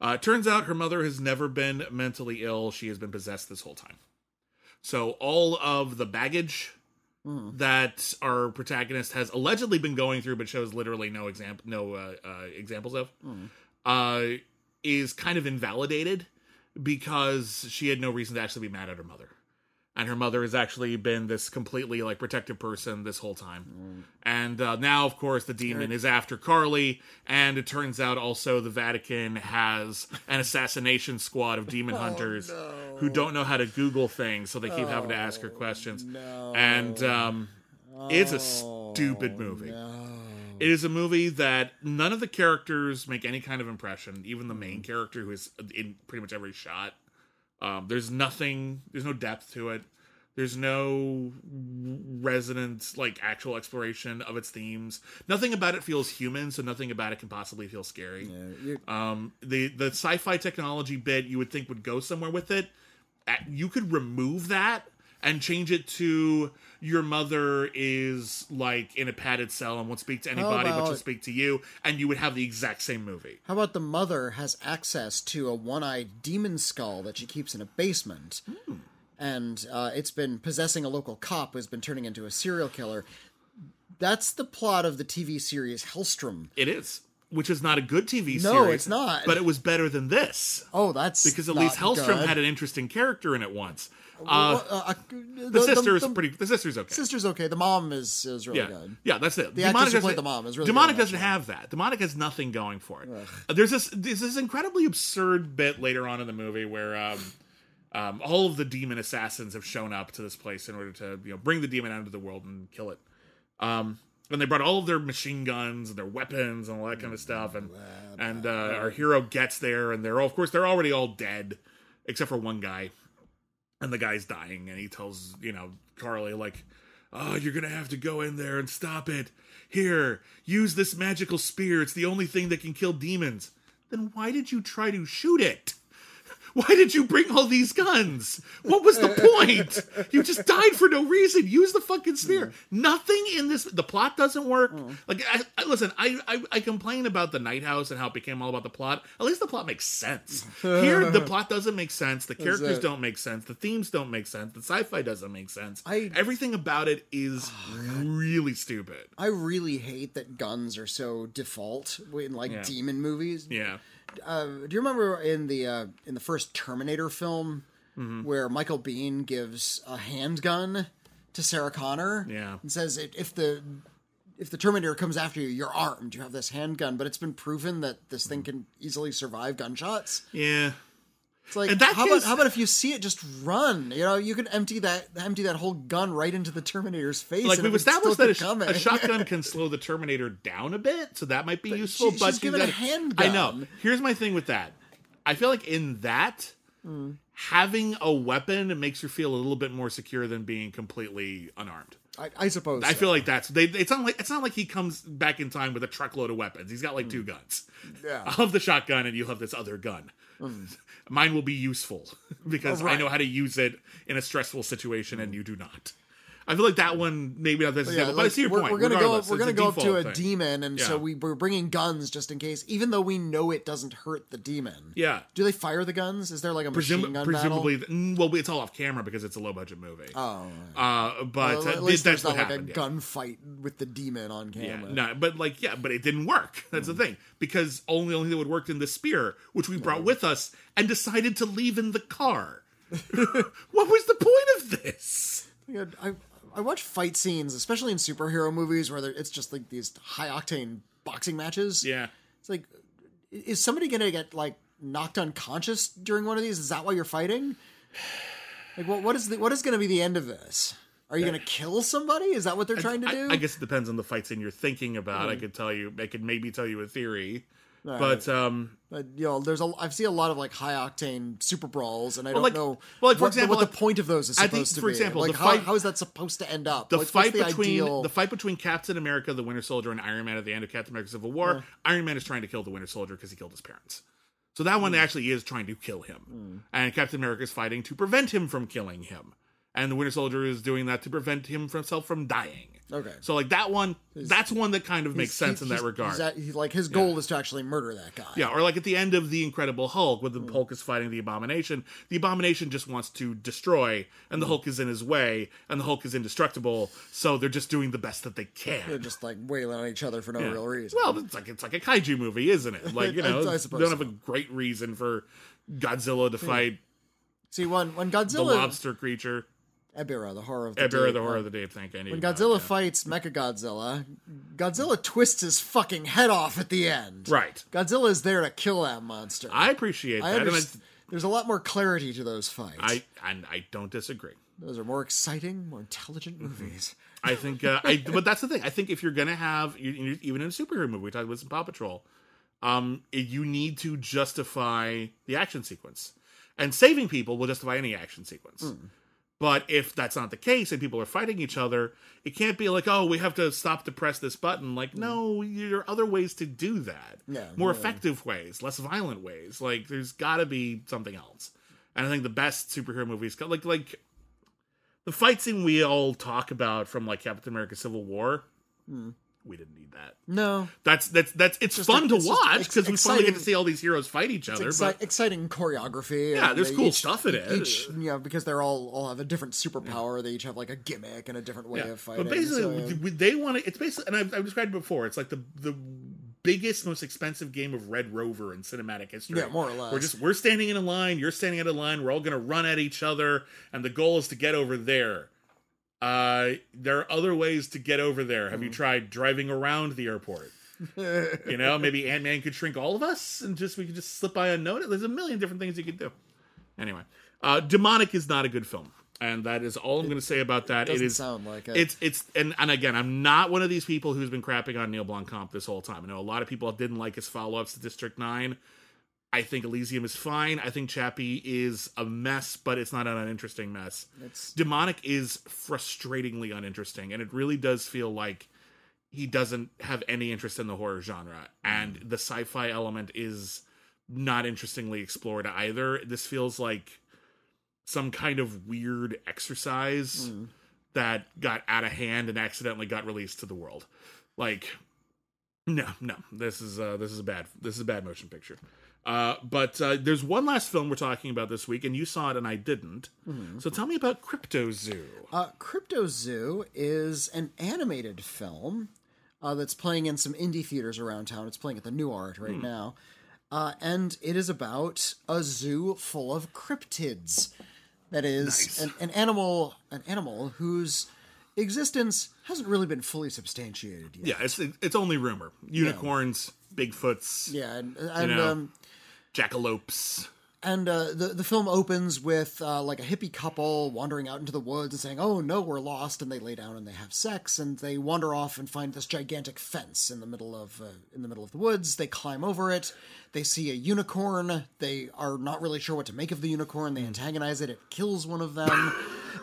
Uh, turns out her mother has never been mentally ill; she has been possessed this whole time. So all of the baggage that our protagonist has allegedly been going through, but shows literally no example, no uh, uh, examples of, uh, is kind of invalidated because she had no reason to actually be mad at her mother. And her mother has actually been this completely like protective person this whole time. And uh, now, of course, the demon is after Carly, and it turns out also the Vatican has an assassination squad of demon hunters who don't know how to Google things, so they keep having to ask her questions. no. And um, it's a stupid movie. It is a movie that none of the characters make any kind of impression. Even the main character, who is in pretty much every shot, um, there's nothing. There's no depth to it. There's no resonant, like actual exploration of its themes. Nothing about it feels human, so nothing about it can possibly feel scary. Yeah, Um, the the sci-fi technology bit you would think would go somewhere with it. You could remove that and change it to your mother is like in a padded cell and won't speak to anybody but she'll speak to you, and you would have the exact same movie. How about the mother has access to a one-eyed demon skull that she keeps in a basement, Hmm. and uh, it's been possessing a local cop who's been turning into a serial killer. That's the plot of the TV series Helstrom. It is, which is not a good TV series. No, it's not. But it was better than this Oh, that's because at least Helstrom good. had an interesting character in it once. Uh, Well, uh, uh, the, sister's pretty. The sister's okay. sister's okay. The mom is is really yeah, good. yeah, that's it. The actress who played the mom is really demonic doesn't actually. have that. Demonic has nothing going for it. Uh, There's this there's this incredibly absurd bit later on in the movie where um, um, all of the demon assassins have shown up to this place in order to you know bring the demon out into the world and kill it. Um, and they brought all of their machine guns and their weapons and all that kind of stuff. And and uh, our hero gets there, and they're all, of course they're already all dead, except for one guy, and the guy's dying, and he tells you know Carly like, "Oh, you're gonna have to go in there and stop it. Here, use this magical spear. It's the only thing that can kill demons." Then why did you try to shoot it? Why did you bring all these guns? What was the point? You just died for no reason. Use the fucking spear. Nothing in this. The plot doesn't work. Mm. Like, I, I, listen, I, I I complain about the Night House and how it became all about the plot. At least the plot makes sense. Here, the plot doesn't make sense. The characters don't make sense. The themes don't make sense. The sci-fi doesn't make sense. I- Everything about it is oh, really stupid. I really hate that guns are so default in like Yeah. demon movies. Yeah. Uh, do you remember in the uh, in the first Terminator film Mm-hmm. where Michael Biehn gives a handgun to Sarah Connor? Yeah. and says "If- if the if the Terminator comes after you, you're armed. You have this handgun, but it's been proven that this thing can easily survive gunshots. Yeah. It's like how case- about how about if you see it, just run? You know, you can empty that empty that whole gun right into the Terminator's face. like we've established that a, a shotgun can slow the Terminator down a bit, so that might be useful. she- but she's given a handgun. I know. Here's my thing with that. I feel like in that, having a weapon makes her feel a little bit more secure than being completely unarmed. I, I suppose. I so. feel like that's they. It's not like it's not like he comes back in time with a truckload of weapons. He's got like two guns. Hmm. Yeah. Hmm. I'll have the shotgun, and you'll have this other gun. Mine will be useful because Oh, right. I know how to use it in a stressful situation, and you do not. I feel like that one maybe not this Yeah, example, but I see your we're, point. We're gonna go. We're gonna go up to a thing. demon, and so we, we're bringing guns just in case, even though we know it doesn't hurt the demon. Yeah. Do they fire the guns? Is there like a machine gun presumably, mm, well, it's all off camera because it's a low budget movie. battle? Oh, uh, but well, uh, at least that's there's what not like happened. a yeah. gunfight with the demon on Yeah, camera. no, but like, yeah, but it didn't work. That's Hmm. the thing because only only thing that would work in the spear, which we brought with us, and decided to leave in the car. what was the point of this? I I watch fight scenes, especially in superhero movies, where it's just like these high octane boxing matches. Yeah, It's like, is somebody gonna get like knocked unconscious during one of these? Is that why you're fighting? Like, what what is the, what is going to be the end of this? Are you going to kill somebody? Is that what they're trying to I, do? I guess it depends on the fight scene you're thinking about. Hmm. I could tell you, I could maybe tell you a theory, but um, But, you know, there's a I've seen a lot of like high octane super brawls, and I don't like- know well, like, for what, example, what the point of those is I supposed think, to for be. example, like how, fight- how is that supposed to end up? the Like, fight the between ideal? the fight between Captain America, the Winter Soldier, and Iron Man at the end of Captain America: Civil War, Iron Man is trying to kill the Winter Soldier because he killed his parents. So that one actually is trying to kill him, and Captain America is fighting to prevent him from killing him, and the Winter Soldier is doing that to prevent him from himself from dying. Okay. So like that one, that's one that kind of makes sense he- in that regard. he's at- he- like his goal is to actually murder that guy. Yeah, or like at the end of the Incredible Hulk, when the hmm. Hulk is fighting the Abomination, the Abomination just wants to destroy, and the hmm. Hulk is in his way, and the Hulk is indestructible. So they're just doing the best that they can. They're just like wailing on each other for no Yeah. real reason. Well, it's like it's like a kaiju movie, isn't it? Like you know, I they suppose don't have a great reason for Godzilla to hmm. fight See, when when Godzilla the lobster creature. Ebirah, the horror of the Ebirah, deep. the horror of the deep. Thank you. When Godzilla fights Mechagodzilla, Godzilla twists his fucking head off at the end. Right. Godzilla is there to kill that monster. I appreciate I that, underst- There's a lot more clarity to those fights. I, and I don't disagree. Those are more exciting, more intelligent movies. I think, uh, I but that's the thing. I think if you're gonna have even in a superhero movie, we talked about some Paw Patrol, um, you need to justify the action sequence, and saving people will justify any action sequence. Hmm. But if that's not the case and people are fighting each other, it can't be like, oh, we have to stop to press this button. Like, no, there are other ways to do that. Yeah, More yeah. effective ways, less violent ways. Like, there's got to be something else. And I think the best superhero movies, like like the fight scene we all talk about from like Captain America: Civil War. Hmm. We didn't need that. No, That's that's that's it's Just fun to it's just watch ex- because we finally get to see all these heroes fight each other. exci- but exciting choreography. Yeah, there's cool each- stuff in it. Each, you know, because they're all all have a different superpower. They each have like a gimmick and a different way Yeah. of fighting. But basically, so, yeah. they want to. It's basically, and I've, I've described it before. It's like the the biggest, most expensive game of Red Rover in cinematic history. Yeah, more or less. We're just we're standing in a line. You're standing in a line. We're all going to run at each other, and the goal is to get over there. Uh, there are other ways to get over there. Have you Mm-hmm. tried driving around the airport? you know, maybe Ant Man could shrink all of us, and just we could just slip by unnoticed. There's a million different things you could do. Anyway, uh, Demonic is not a good film, and that is all I'm going to say about that. doesn't it is sound like it. it's it's and and again, I'm not one of these people who's been crapping on Neil Blomkamp this whole time. I know a lot of people didn't like his follow ups to District Nine. I think Elysium is fine. I think Chappie is a mess, but it's not an uninteresting mess. It's- Demonic is frustratingly uninteresting, and it really does feel like he doesn't have any interest in the horror genre, and the sci-fi element is not interestingly explored either. This feels like some kind of weird exercise that got out of hand and accidentally got released to the world. Like, no, no, this is uh, this is a bad this is a bad motion picture. Uh, but uh, there's one last film we're talking about this week, and you saw it and I didn't. So tell me about Cryptozoo. Uh, Crypto Zoo is an animated film uh, that's playing in some indie theaters around town. It's playing at the New Art right now. Uh, and it is about a zoo full of cryptids. That is Nice. an, an animal, an animal whose existence hasn't really been fully substantiated yet. Yeah, it's it's only rumor. Unicorns, Bigfoots, Yeah, and, and know. um, jackalopes. and uh, the the film opens with uh, like a hippie couple wandering out into the woods and saying, "Oh no, we're lost," and they lay down and they have sex and they wander off and find this gigantic fence in the middle of uh, in the middle of the woods. They climb over it. They see a unicorn. They are not really sure what to make of the unicorn. They antagonize it. It kills one of them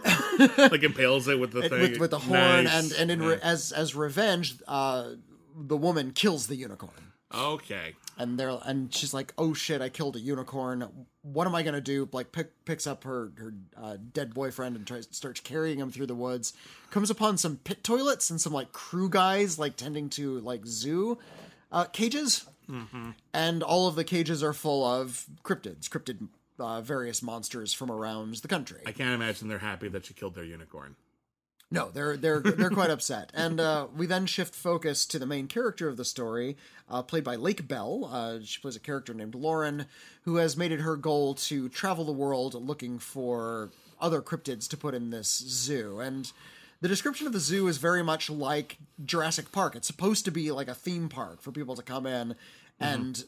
like impales it with the thing with, with the horn, Nice. and and in Yeah. re- as as revenge, uh, the woman kills the unicorn. Okay. and they're and she's like, "Oh shit, I killed a unicorn. What am I gonna do?" Like, pick, picks up her her uh, dead boyfriend and tries starts carrying him through the woods. Comes upon some pit toilets and some like crew guys like tending to like zoo uh, cages, and all of the cages are full of cryptids, cryptid uh, various monsters from around the country. I can't imagine they're happy that she killed their unicorn. No, they're they're they're quite upset, and uh, we then shift focus to the main character of the story, uh, played by Lake Bell. Uh, she plays a character named Lauren, who has made it her goal to travel the world looking for other cryptids to put in this zoo. And the description of the zoo is very much like Jurassic Park. It's supposed to be like a theme park for people to come in and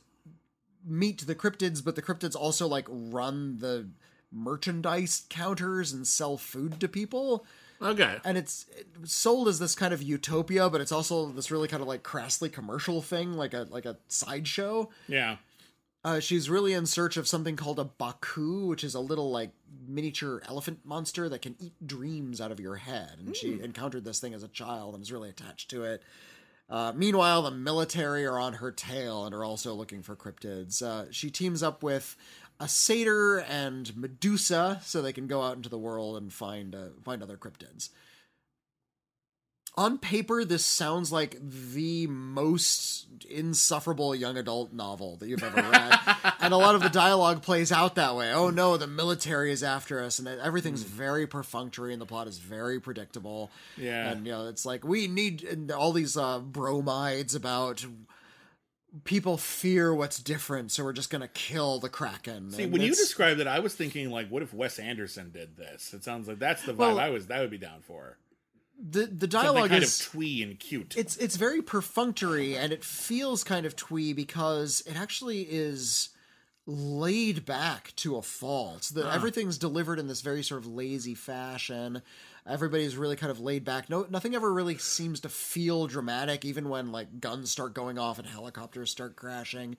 meet the cryptids, but the cryptids also like run the merchandise counters and sell food to people Okay. and it's sold as this kind of utopia, but it's also this really kind of like crassly commercial thing, like a like a sideshow. Yeah. Uh, she's really in search of something called a Baku, which is a little like miniature elephant monster that can eat dreams out of your head. And she encountered this thing as a child and was really attached to it. Uh, meanwhile, the military are on her tail and are also looking for cryptids. Uh, she teams up with a satyr and Medusa so they can go out into the world and find uh, find other cryptids. On paper, this sounds like the most insufferable young adult novel that you've ever read. and a lot of the dialogue plays out that way. Oh no, the military is after us, and everything's very perfunctory, and the plot is very predictable. Yeah. And, you know, it's like, we need all these uh, bromides about people fear what's different, so we're just gonna kill the kraken. See, And when you described it, I was thinking like, what if Wes Anderson did this? It sounds like that's the vibe Well, I was that would be down for. the the Something dialogue kind is of twee and cute. it's it's very perfunctory and it feels kind of twee because it actually is laid back to a fault. The, ah. Everything's delivered in this very sort of lazy fashion. Everybody's really kind of laid back. No, nothing ever really seems to feel dramatic, even when like guns start going off and helicopters start crashing.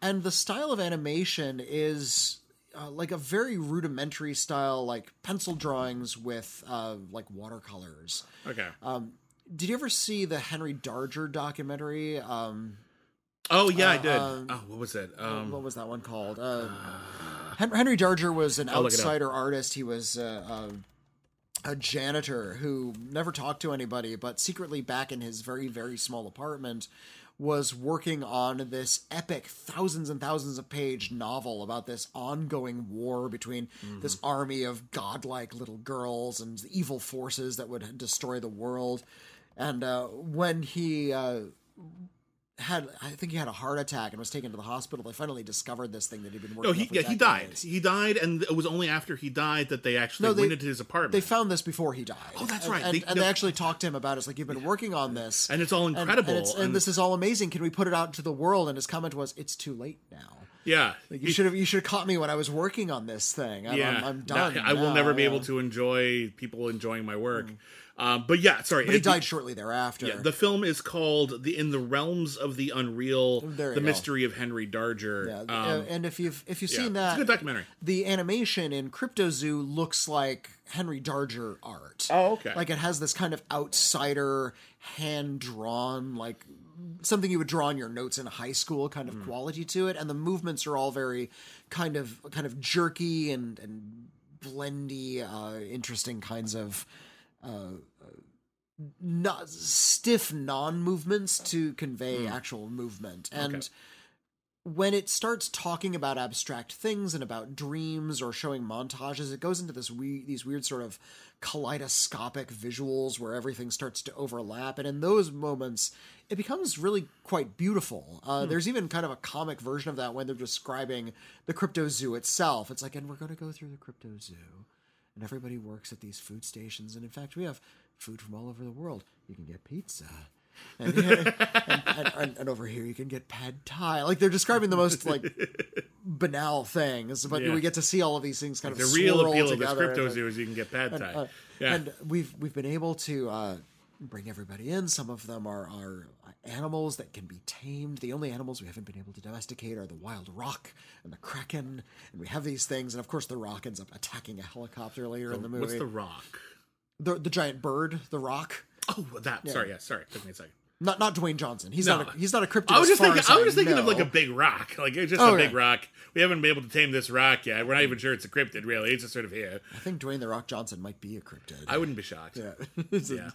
And the style of animation is uh, like a very rudimentary style, like pencil drawings with uh, like watercolors. okay. Um, did you ever see the Henry Darger documentary? Um, oh yeah, I uh, did. um, oh, what was it? Um, what was that one called? Uh, Hen- Henry Darger was an I'll look it up. outsider artist. He was uh, a, janitor who never talked to anybody, but secretly back in his very, very small apartment was working on this epic thousands and thousands of page novel about this ongoing war between this army of godlike little girls and the evil forces that would destroy the world. And uh, when he uh, had I think he had a heart attack and was taken to the hospital. They finally discovered this thing that he'd been working. no, he yeah he died. He died, and it was only after he died that they actually No, they- went into his apartment. They found this before he died. Oh, that's And- right. And, They- and no- they actually talked to him about it. It's like you've been working on this, and it's all incredible. and, and, this is all amazing. Can we put it out to the world? And his comment was, "It's too late now. yeah, Like, you should have you should have caught me when I was working on this thing. I'm, yeah, I'm, I'm done. I will never be yeah. able to enjoy people enjoying my work. Mm. Um, but yeah, sorry. But he it- died shortly thereafter. Yeah, the film is called "The In the Realms of the Unreal: The go. Mystery of Henry Darger." Yeah, Um, and if you've if you've yeah, seen it's that, a good documentary. the animation in Cryptozoo looks like Henry Darger art. Oh, okay. Like it has this kind of outsider, hand drawn, like something you would draw in your notes in high school kind of quality to it, and the movements are all very kind of kind of jerky and and blendy, uh, interesting kinds of. Uh, not stiff non-movements to convey actual movement and Okay. when it starts talking about abstract things and about dreams or showing montages, it goes into this we- these weird sort of kaleidoscopic visuals where everything starts to overlap. And in those moments, it becomes really quite beautiful. Uh, There's even kind of a comic version of that when they're describing the crypto zoo itself. It's like, and we're going to go through the crypto zoo, and everybody works at these food stations. And in fact, we have food from all over the world. You can get pizza. And, and, and, and, over here you can get pad thai. Like they're describing the most like banal things, but Yeah. we get to see all of these things kind the of the real appeal of this together. crypto zoo is you can get pad thai. uh, yeah, and we've we've been able to uh, bring everybody in. Some of them are are animals that can be tamed. The only animals we haven't been able to domesticate are the wild roc and the kraken. And we have these things, and of course the roc ends up attacking a helicopter later in the movie. what's the rock? The the giant bird, the roc. Oh, that. Sorry, yeah, sorry. Took me a second. Not not Dwayne Johnson. He's No. not a, he's not a cryptid. I was just thinking. I was just thinking of like a big rock, like it's just Oh, a big yeah. rock. We haven't been able to tame this rock yet. We're not even sure it's a cryptid. Really, it's just sort of here. I think Dwayne the Rock Johnson might be a cryptid. I wouldn't be shocked. yeah, it's a, Yeah.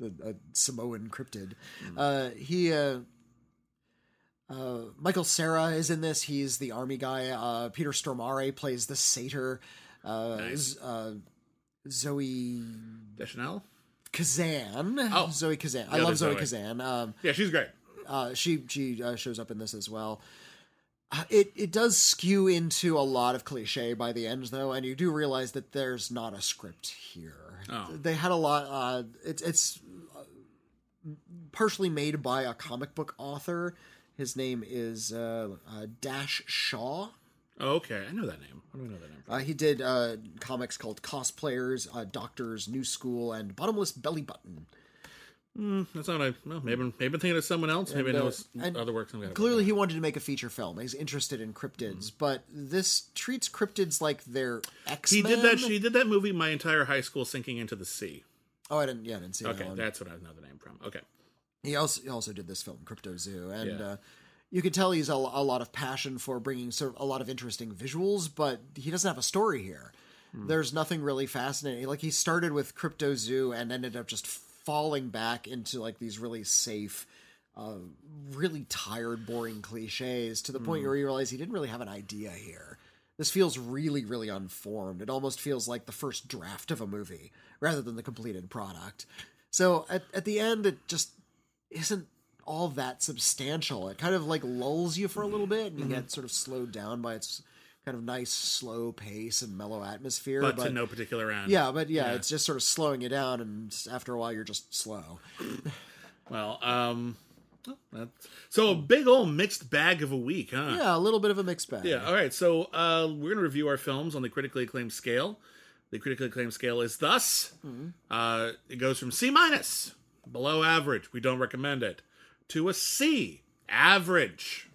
a, a Samoan cryptid. Uh, he, uh, uh, Michael Cera is in this. He's the army guy. Uh, Peter Stormare plays the satyr. Uh, Nice. Zoe Deschanel. Kazan. Oh. Zoe Kazan. I love Zoe Zoe. Kazan. Um, Yeah, she's great. uh, she she uh, shows up in this as well. Uh, It it does skew into a lot of cliche by the end though, and you do realize that there's not a script here. Oh. They had a lot. Uh, it's it's uh, partially made by a comic book author. His name is uh, uh, Dash Shaw. Oh, okay, I know that name. What do I know that name? From? Uh, he did uh, comics called Cosplayers, uh, Doctors, New School, and Bottomless Belly Button. That's not I. Well, maybe maybe I'm thinking of someone else. Maybe And, I uh, know other works. I'm Clearly, he wanted to make a feature film. He's interested in cryptids, but this treats cryptids like they're X He did that. She did that movie. My entire high school sinking into the sea. Oh, I didn't. Yeah, I didn't see it. Okay, that one. that's what I know the name from. Okay, He also he also did this film, Cryptozoo, and Yeah. uh, you can tell he's a, a lot of passion for bringing sort of a lot of interesting visuals, but he doesn't have a story here. Hmm. There's nothing really fascinating. Like he started with Cryptozoo and ended up just falling back into like these really safe, uh, really tired, boring cliches to the Hmm. point where you realize he didn't really have an idea here. This feels really, really unformed. It almost feels like the first draft of a movie rather than the completed product. So at, at the end, it just isn't all that substantial. It kind of like lulls you for a little bit, and Mm-hmm. you get sort of slowed down by its kind of nice slow pace and mellow atmosphere. but, to no particular end. yeah, but yeah, it's just sort of slowing you down, and after a while, you're just slow. Well, um, so a big old mixed bag of a week, huh? Yeah, a little bit of a mixed bag. Yeah. All right. So uh, we're going to review our films on the critically acclaimed scale. The critically acclaimed scale is thus: uh, it goes from C minus, below average, we don't recommend it, to a C, average,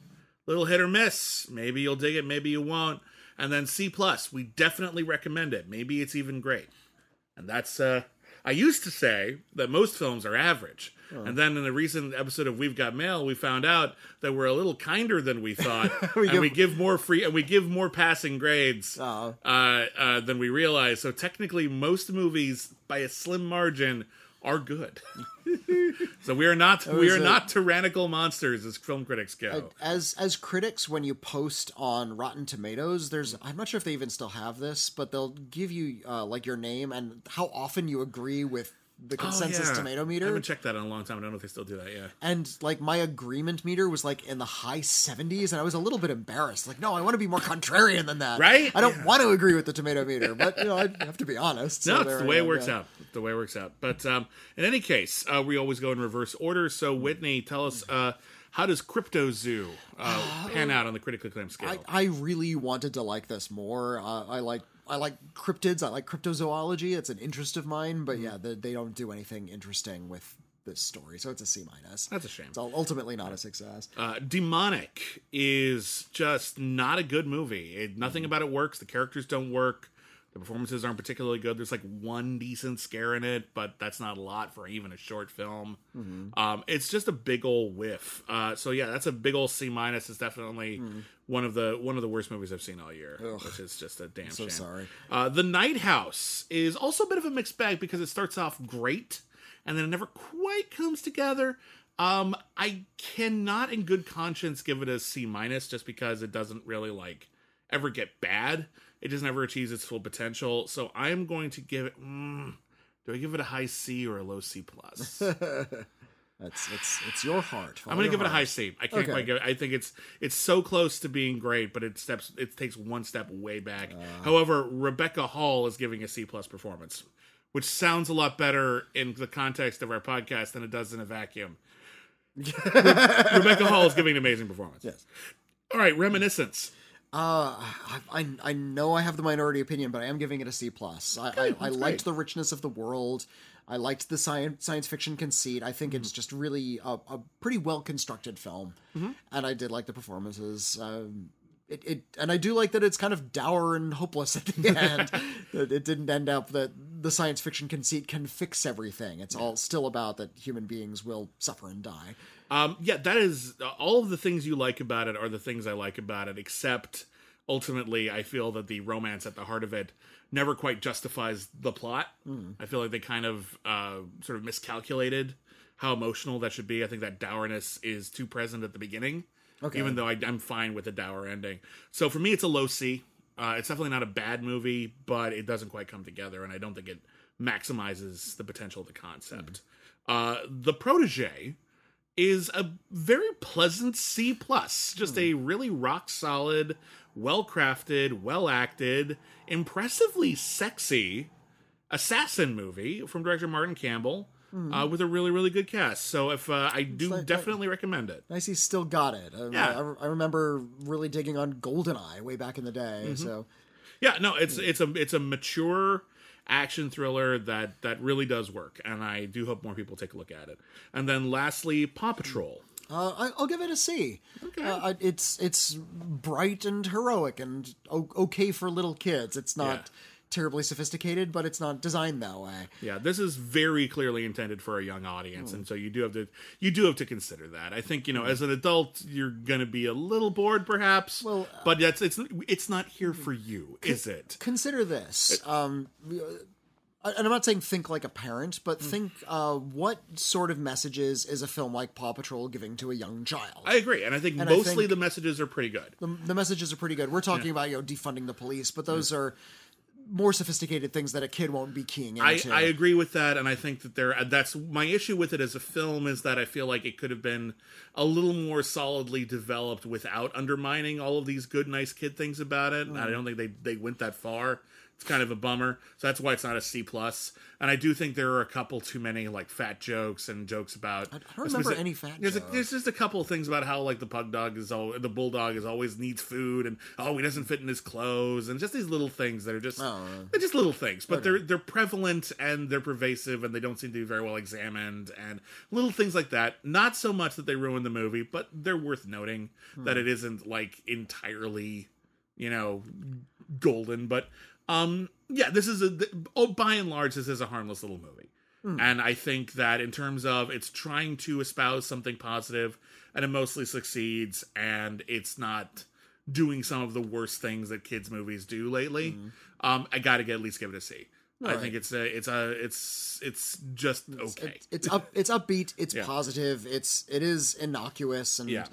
little hit or miss. Maybe you'll dig it, maybe you won't, and then C plus, we definitely recommend it. Maybe it's even great. And that's uh I used to say that most films are average. And then in a recent episode of We've Got Mail, we found out that we're a little kinder than we thought, We and give- we give more free and we give more passing grades Oh. uh, uh, than we realize. So technically, most movies, by a slim margin, are good. so we are not we are a- not tyrannical monsters, as film critics go. as as critics when you post on rotten tomatoes there's i'm not sure if they even still have this but they'll give you uh, like your name and how often you agree with the consensus Oh, yeah. tomato meter. I haven't checked that in a long time. I don't know if they still do that. Yeah. and like my agreement meter was like in the high 70s and i was a little bit embarrassed like no i want to be more contrarian than that Right? i don't Yeah. want to agree with the tomato meter but you know i have to be honest so No, it's the way it am, works yeah. out. The way it works out. But um, in any case, uh, we always go in reverse order. So, Whitney, tell us uh, how does Cryptozoo uh, pan out on the critically acclaimed scale? I, I really wanted to like this more. Uh, I like I like cryptids. I like cryptozoology. It's an interest of mine. But yeah, the, they don't do anything interesting with this story, so it's a C minus. That's a shame. It's ultimately not a success. Uh, Demonic is just not a good movie. It, nothing about it works. The characters don't work. The performances aren't particularly good. There's like one decent scare in it, but that's not a lot for even a short film. Um, it's just a big old whiff. Uh, so yeah, that's a big old C minus. It's definitely one of the one of the worst movies I've seen all year, which is just a damn So shame. sorry. Uh, the Night House is also a bit of a mixed bag because it starts off great and then it never quite comes together. Um, I cannot, in good conscience, give it a C minus just because it doesn't really like ever get bad. It just never achieves its full potential. So I am going to give it. Mm, do I give it a high C or a low C plus? That's it's it's your heart. I'm gonna give it a high C. I can't Okay. quite give it. I think it's it's so close to being great, but it steps it takes one step way back. Uh. However, Rebecca Hall is giving a C plus performance, which sounds a lot better in the context of our podcast than it does in a vacuum. Rebecca Hall is giving an amazing performance. Yes. All right, reminiscence. Uh, I, I I know I have the minority opinion, but I am giving it a C plus. I I, I liked the richness of the world. I liked the science science fiction conceit. I think Mm-hmm. it's just really a, a pretty well constructed film, Mm-hmm. and I did like the performances. Um, it, it and I do like that it's kind of dour and hopeless at the end. that it didn't end up that the science fiction conceit can fix everything. It's all still about that human beings will suffer and die. Um, yeah, that is uh, all of the things you like about it are the things I like about it, except ultimately, I feel that the romance at the heart of it never quite justifies the plot. I feel like they kind of uh, sort of miscalculated how emotional that should be. I think that dourness is too present at the beginning, Okay. even though I, I'm fine with the dour ending. So for me, it's a low C. Uh, it's definitely not a bad movie, but it doesn't quite come together, and I don't think it maximizes the potential of the concept. Uh, the protege is a very pleasant C plus, just a really rock solid, well crafted, well acted, impressively sexy assassin movie from director Martin Campbell. Uh, with a really, really good cast. So, if uh, I do like- definitely recommend it. Nice, he still got it. I, Yeah. I, I remember really digging on Goldeneye way back in the day. Mm-hmm. So Yeah, no, it's it's a it's a mature action thriller that that really does work, and I do hope more people take a look at it. And then lastly, Paw Patrol. uh, I, I'll give it a C. Okay. Uh, it's it's bright and heroic and okay for little kids. It's not Yeah. Terribly sophisticated, but it's not designed that way. Yeah, this is very clearly intended for a young audience, and so you do have to you do have to consider that. I think you know, as an adult, you're going to be a little bored, perhaps. Well, but that's it's it's not here for you, is it? Consider this. Um, I- and I'm not saying think like a parent, but Hmm. think uh, what sort of messages is a film like Paw Patrol giving to a young child? I agree, and I think I mostly think- the messages are pretty good. the, the messages are pretty good. We're talking about you know defunding the police, but those are more sophisticated things that a kid won't be keying I, into. I agree with that, and I think that there. That's my issue with it as a film is that I feel like it could have been a little more solidly developed without undermining all of these good, nice kid things about it. Mm. I don't think they they went that far. It's kind of a bummer. So that's why it's not a C plus. And I do think there are a couple too many like fat jokes and jokes about. I don't remember any fat there's, a- jokes. there's just a couple of things about how like the pug dog is all the bulldog is always needs food and oh he doesn't fit in his clothes and just these little things that are just Oh. they're just little things, but they're they're prevalent and they're pervasive and they don't seem to be very well examined and little things like that. Not so much that they ruin the movie, but they're worth noting that hmm. it isn't like entirely, you know, golden. But um, yeah, this is a oh, by and large, this is a harmless little movie. And I think that in terms of it's trying to espouse something positive, and it mostly succeeds, and it's not doing some of the worst things that kids movies do lately. Um, I got to get at least give it a C. I Right. think it's a it's a it's it's just okay. It's, it's up. It's upbeat. It's Yeah. positive. It's it is innocuous and yeah.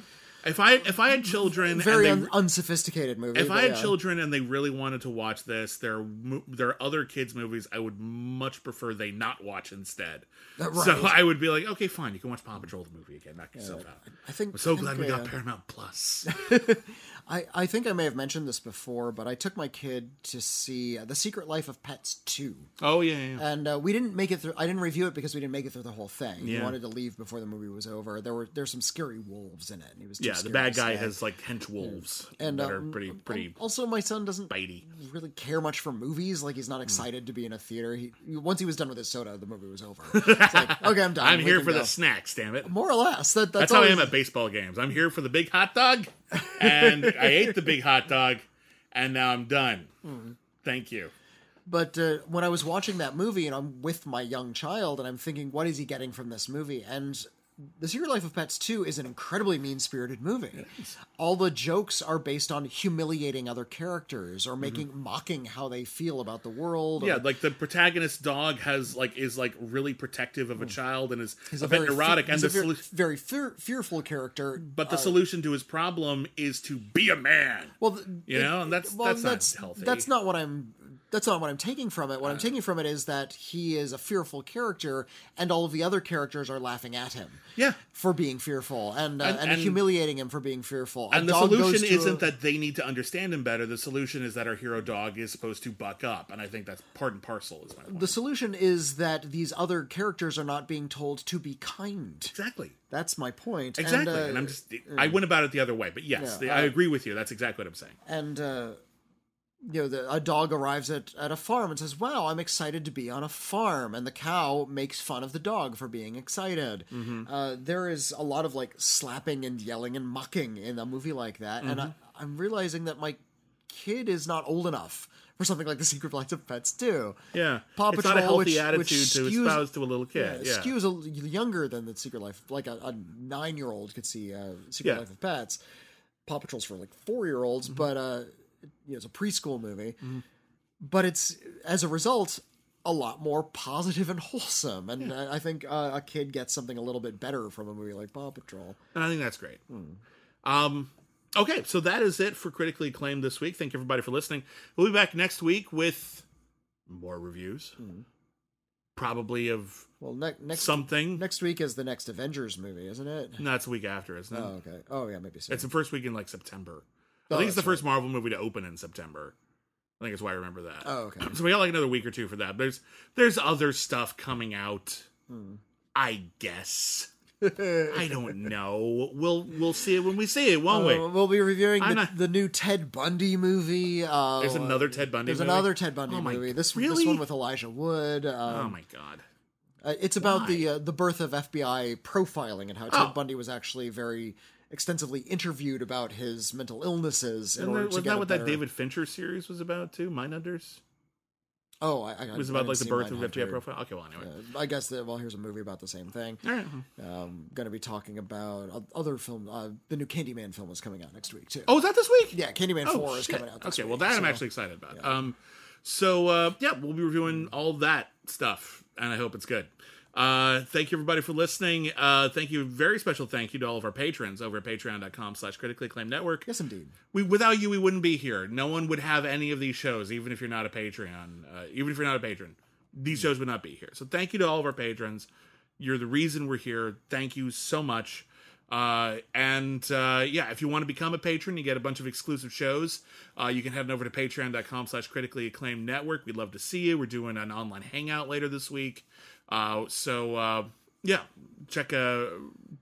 If I if I had children very and they, un- unsophisticated movie. if I had yeah. children and they really wanted to watch this, there there are other kids movies I would much prefer they not watch instead. Uh, So. I would be like, okay, fine, you can watch Paw Patrol the movie again, knock yourself out. I think I'm so I glad we got uh, Paramount Plus. I, I think I may have mentioned this before, but I took my kid to see uh, The Secret Life of Pets 2. oh yeah, yeah. And uh, we didn't make it through. I didn't review it because we didn't make it through the whole thing. He wanted to leave before the movie was over. There were there's some scary wolves in it. And he was yeah, the bad guy has like hench wolves And, that uh, are pretty pretty Also, my son doesn't bitey. really care much for movies. Like he's not excited to be in a theater. He once he was done with his soda, the movie was over. It's like okay, I'm done. I'm We here for go. the snacks, damn it. More or less. That, that's, That's how I am at baseball games. I'm here for the big hot dog, and I ate the big hot dog, and now I'm done. Thank you. But uh, when I was watching that movie and I'm with my young child and I'm thinking, what is he getting from this movie? And The Secret Life of Pets 2 is an incredibly mean spirited movie. All the jokes are based on humiliating other characters or making mocking how they feel about the world. or- Mm-hmm. Yeah, like the protagonist dog has like is like really protective of a child and is he's a, bit very fe- neurotic, and he's the a ver- solu- very fear- fearful character. but the solution to his problem is to be a man. Well, th- You know, and that's- well, that's not healthy. That's not what I'm. That's not what I'm taking from it. What I'm taking from it is that he is a fearful character, and all of the other characters are laughing at him. Yeah. for being fearful and uh, And- and, and- humiliating him for being fearful. A And the solution isn't a- that they need to understand him better. The solution is that our hero dog is supposed to buck up, and I think that's part and parcel. Is my point. the solution is that these other characters are not being told to be kind. exactly. That's my point. Exactly, And, uh, and I'm just I went about it the other way, but yes, Yeah, I uh, agree with you. That's exactly what I'm saying. and uh, you know, the, a dog arrives at, at a farm and says, "Wow, I'm excited to be on a farm," and the cow makes fun of the dog for being excited. Mm-hmm. Uh, there is a lot of like slapping and yelling and mocking in a movie like that, and Mm-hmm. I, I'm realizing that my kid is not old enough for something like The Secret Life of Pets too. Yeah, Paw it's Patrol, not a healthy which- attitude which to skews- espouse to a little kid. Yeah, Yeah, skews a, younger than the Secret Life. Like a, a nine year old could see uh, Secret Yeah. Life of Pets. Paw Patrol's for like four year olds, Mm-hmm. but uh, you know, it's a preschool movie. But it's as a result a lot more positive and wholesome, and uh, I think uh, a kid gets something a little bit better from a movie like Paw Patrol. and I think that's great. Hmm. Um, okay, so that is it for critically acclaimed this week. Thank you everybody for listening. We'll be back next week with more reviews, Hmm. probably of Well, ne- next something. next week is the next Avengers movie, isn't it? No, it's the week after, isn't it? Oh, okay. Oh, yeah, maybe so. It's the first week in like September. I Oh, think it's the first Marvel movie to open in September. I think that's why I remember that. Oh, okay. So we got like another week or two for that. There's there's other stuff coming out. Hmm. I guess. I don't know. We'll we'll see it when we see it, won't we? Uh, we'll be reviewing I'm the, not- the new Ted Bundy movie. Uh, There's another Ted Bundy. Movie. There's movie? another Ted Bundy Oh my- movie. This really? this one with Elijah Wood. Oh Um, my god. uh, it's about the uh, the birth of FBI profiling and how Ted Oh. Bundy was actually very extensively interviewed about his mental illnesses in Isn't order that, to was that what better... that David Fincher series was about too? Mindhunters. Oh, I, I It was I about didn't like the birth of. FBI profile. Okay, well anyway. Uh, I guess that well, here's a movie about the same thing. All right. Um, going to be talking about other film. Uh, the new Candyman film is coming out next week too. Oh, is that this week? yeah, Candyman Oh, Four is coming out. This okay, week, well that I'm actually excited about. Um, so uh, yeah, we'll be reviewing all that stuff, and I hope it's good. Uh, thank you everybody for listening. Uh, thank you, very special thank you to all of our patrons over at patreon.com slash critically acclaimed network. Yes, indeed. We without you we wouldn't be here. No one would have any of these shows, even if you're not a Patreon. Uh, even if you're not a patron, these shows would not be here. So thank you to all of our patrons. You're the reason we're here. Thank you so much. Uh, and uh, yeah, if you want to become a patron, you get a bunch of exclusive shows. Uh, you can head on over to patreon.com slash critically acclaimed network. We'd love to see you. We're doing an online hangout later this week. Uh, so uh, yeah, check uh,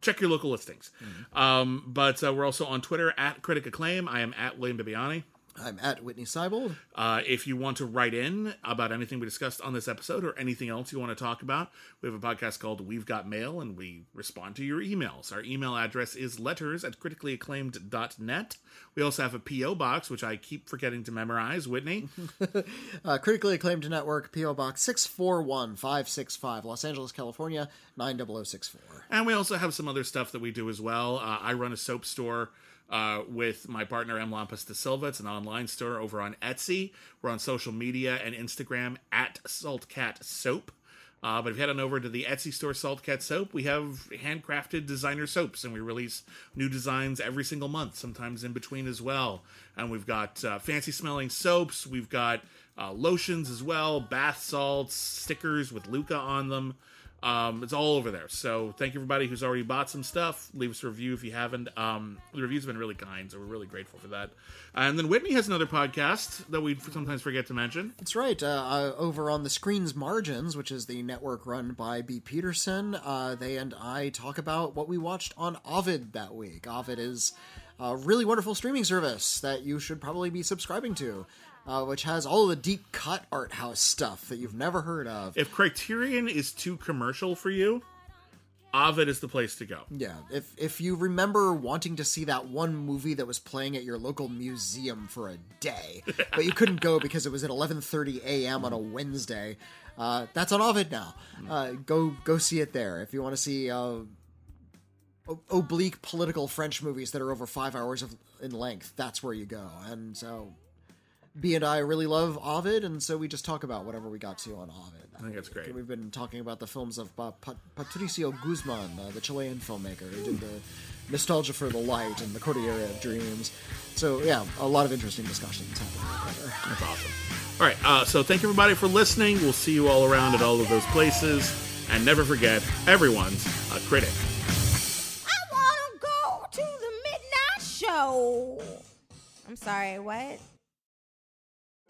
check your local listings. Um, but uh, we're also on Twitter at Critic Acclaim. I am at William Bibbiani. I'm at Witney Seibold. Uh, if you want to write in about anything we discussed on this episode or anything else you want to talk about, we have a podcast called We've Got Mail, and we respond to your emails. Our email address is letters at criticallyacclaimed.net. We also have a P.O. box, which I keep forgetting to memorize. Witney? Uh, critically acclaimed network, P.O. Box 641565, Los Angeles, California, 90064. And we also have some other stuff that we do as well. Uh, I run a soap store uh, with my partner M. Lampas de Silva. It's an online store over on Etsy. We're on social media and Instagram at Saltcat Soap. Uh, but if you head on over to the Etsy store, Saltcat Soap, we have handcrafted designer soaps, and we release new designs every single month, sometimes in between as well. And we've got uh, fancy smelling soaps, we've got uh, lotions as well, bath salts, stickers with Luca on them. Um, it's all over there. So thank you everybody who's already bought some stuff. Leave us a review if you haven't. Um, the reviews have been really kind, so we're really grateful for that. And then Witney has another podcast that we sometimes forget to mention. That's right. Uh, uh, over on the Screen's Margins, which is the network run by B. Peterson, uh, they and I talk about what we watched on Ovid that week. Ovid is a really wonderful streaming service that you should probably be subscribing to, uh, which has all the deep cut art house stuff that you've never heard of. If Criterion is too commercial for you, Ovid is the place to go. Yeah, if if you remember wanting to see that one movie that was playing at your local museum for a day, but you couldn't go because it was at 11:30 a.m. on a Wednesday, uh, that's on Ovid now. Uh, go go see it there. If you want to see uh, oblique political French movies that are over five hours of, in length, that's where you go. And so, B and I really love Ovid, and so we just talk about whatever we got to on Ovid. I think that's great. We've been talking about the films of uh, Pat- Patricio Guzman, uh, the Chilean filmmaker who did the Nostalgia for the Light and the Cordillera of Dreams. So yeah, a lot of interesting discussions happening there. That's awesome. All right, uh, so thank you everybody for listening. We'll see you all around at all of those places. And never forget, everyone's a critic. I wanna go to the midnight show. I'm sorry, what?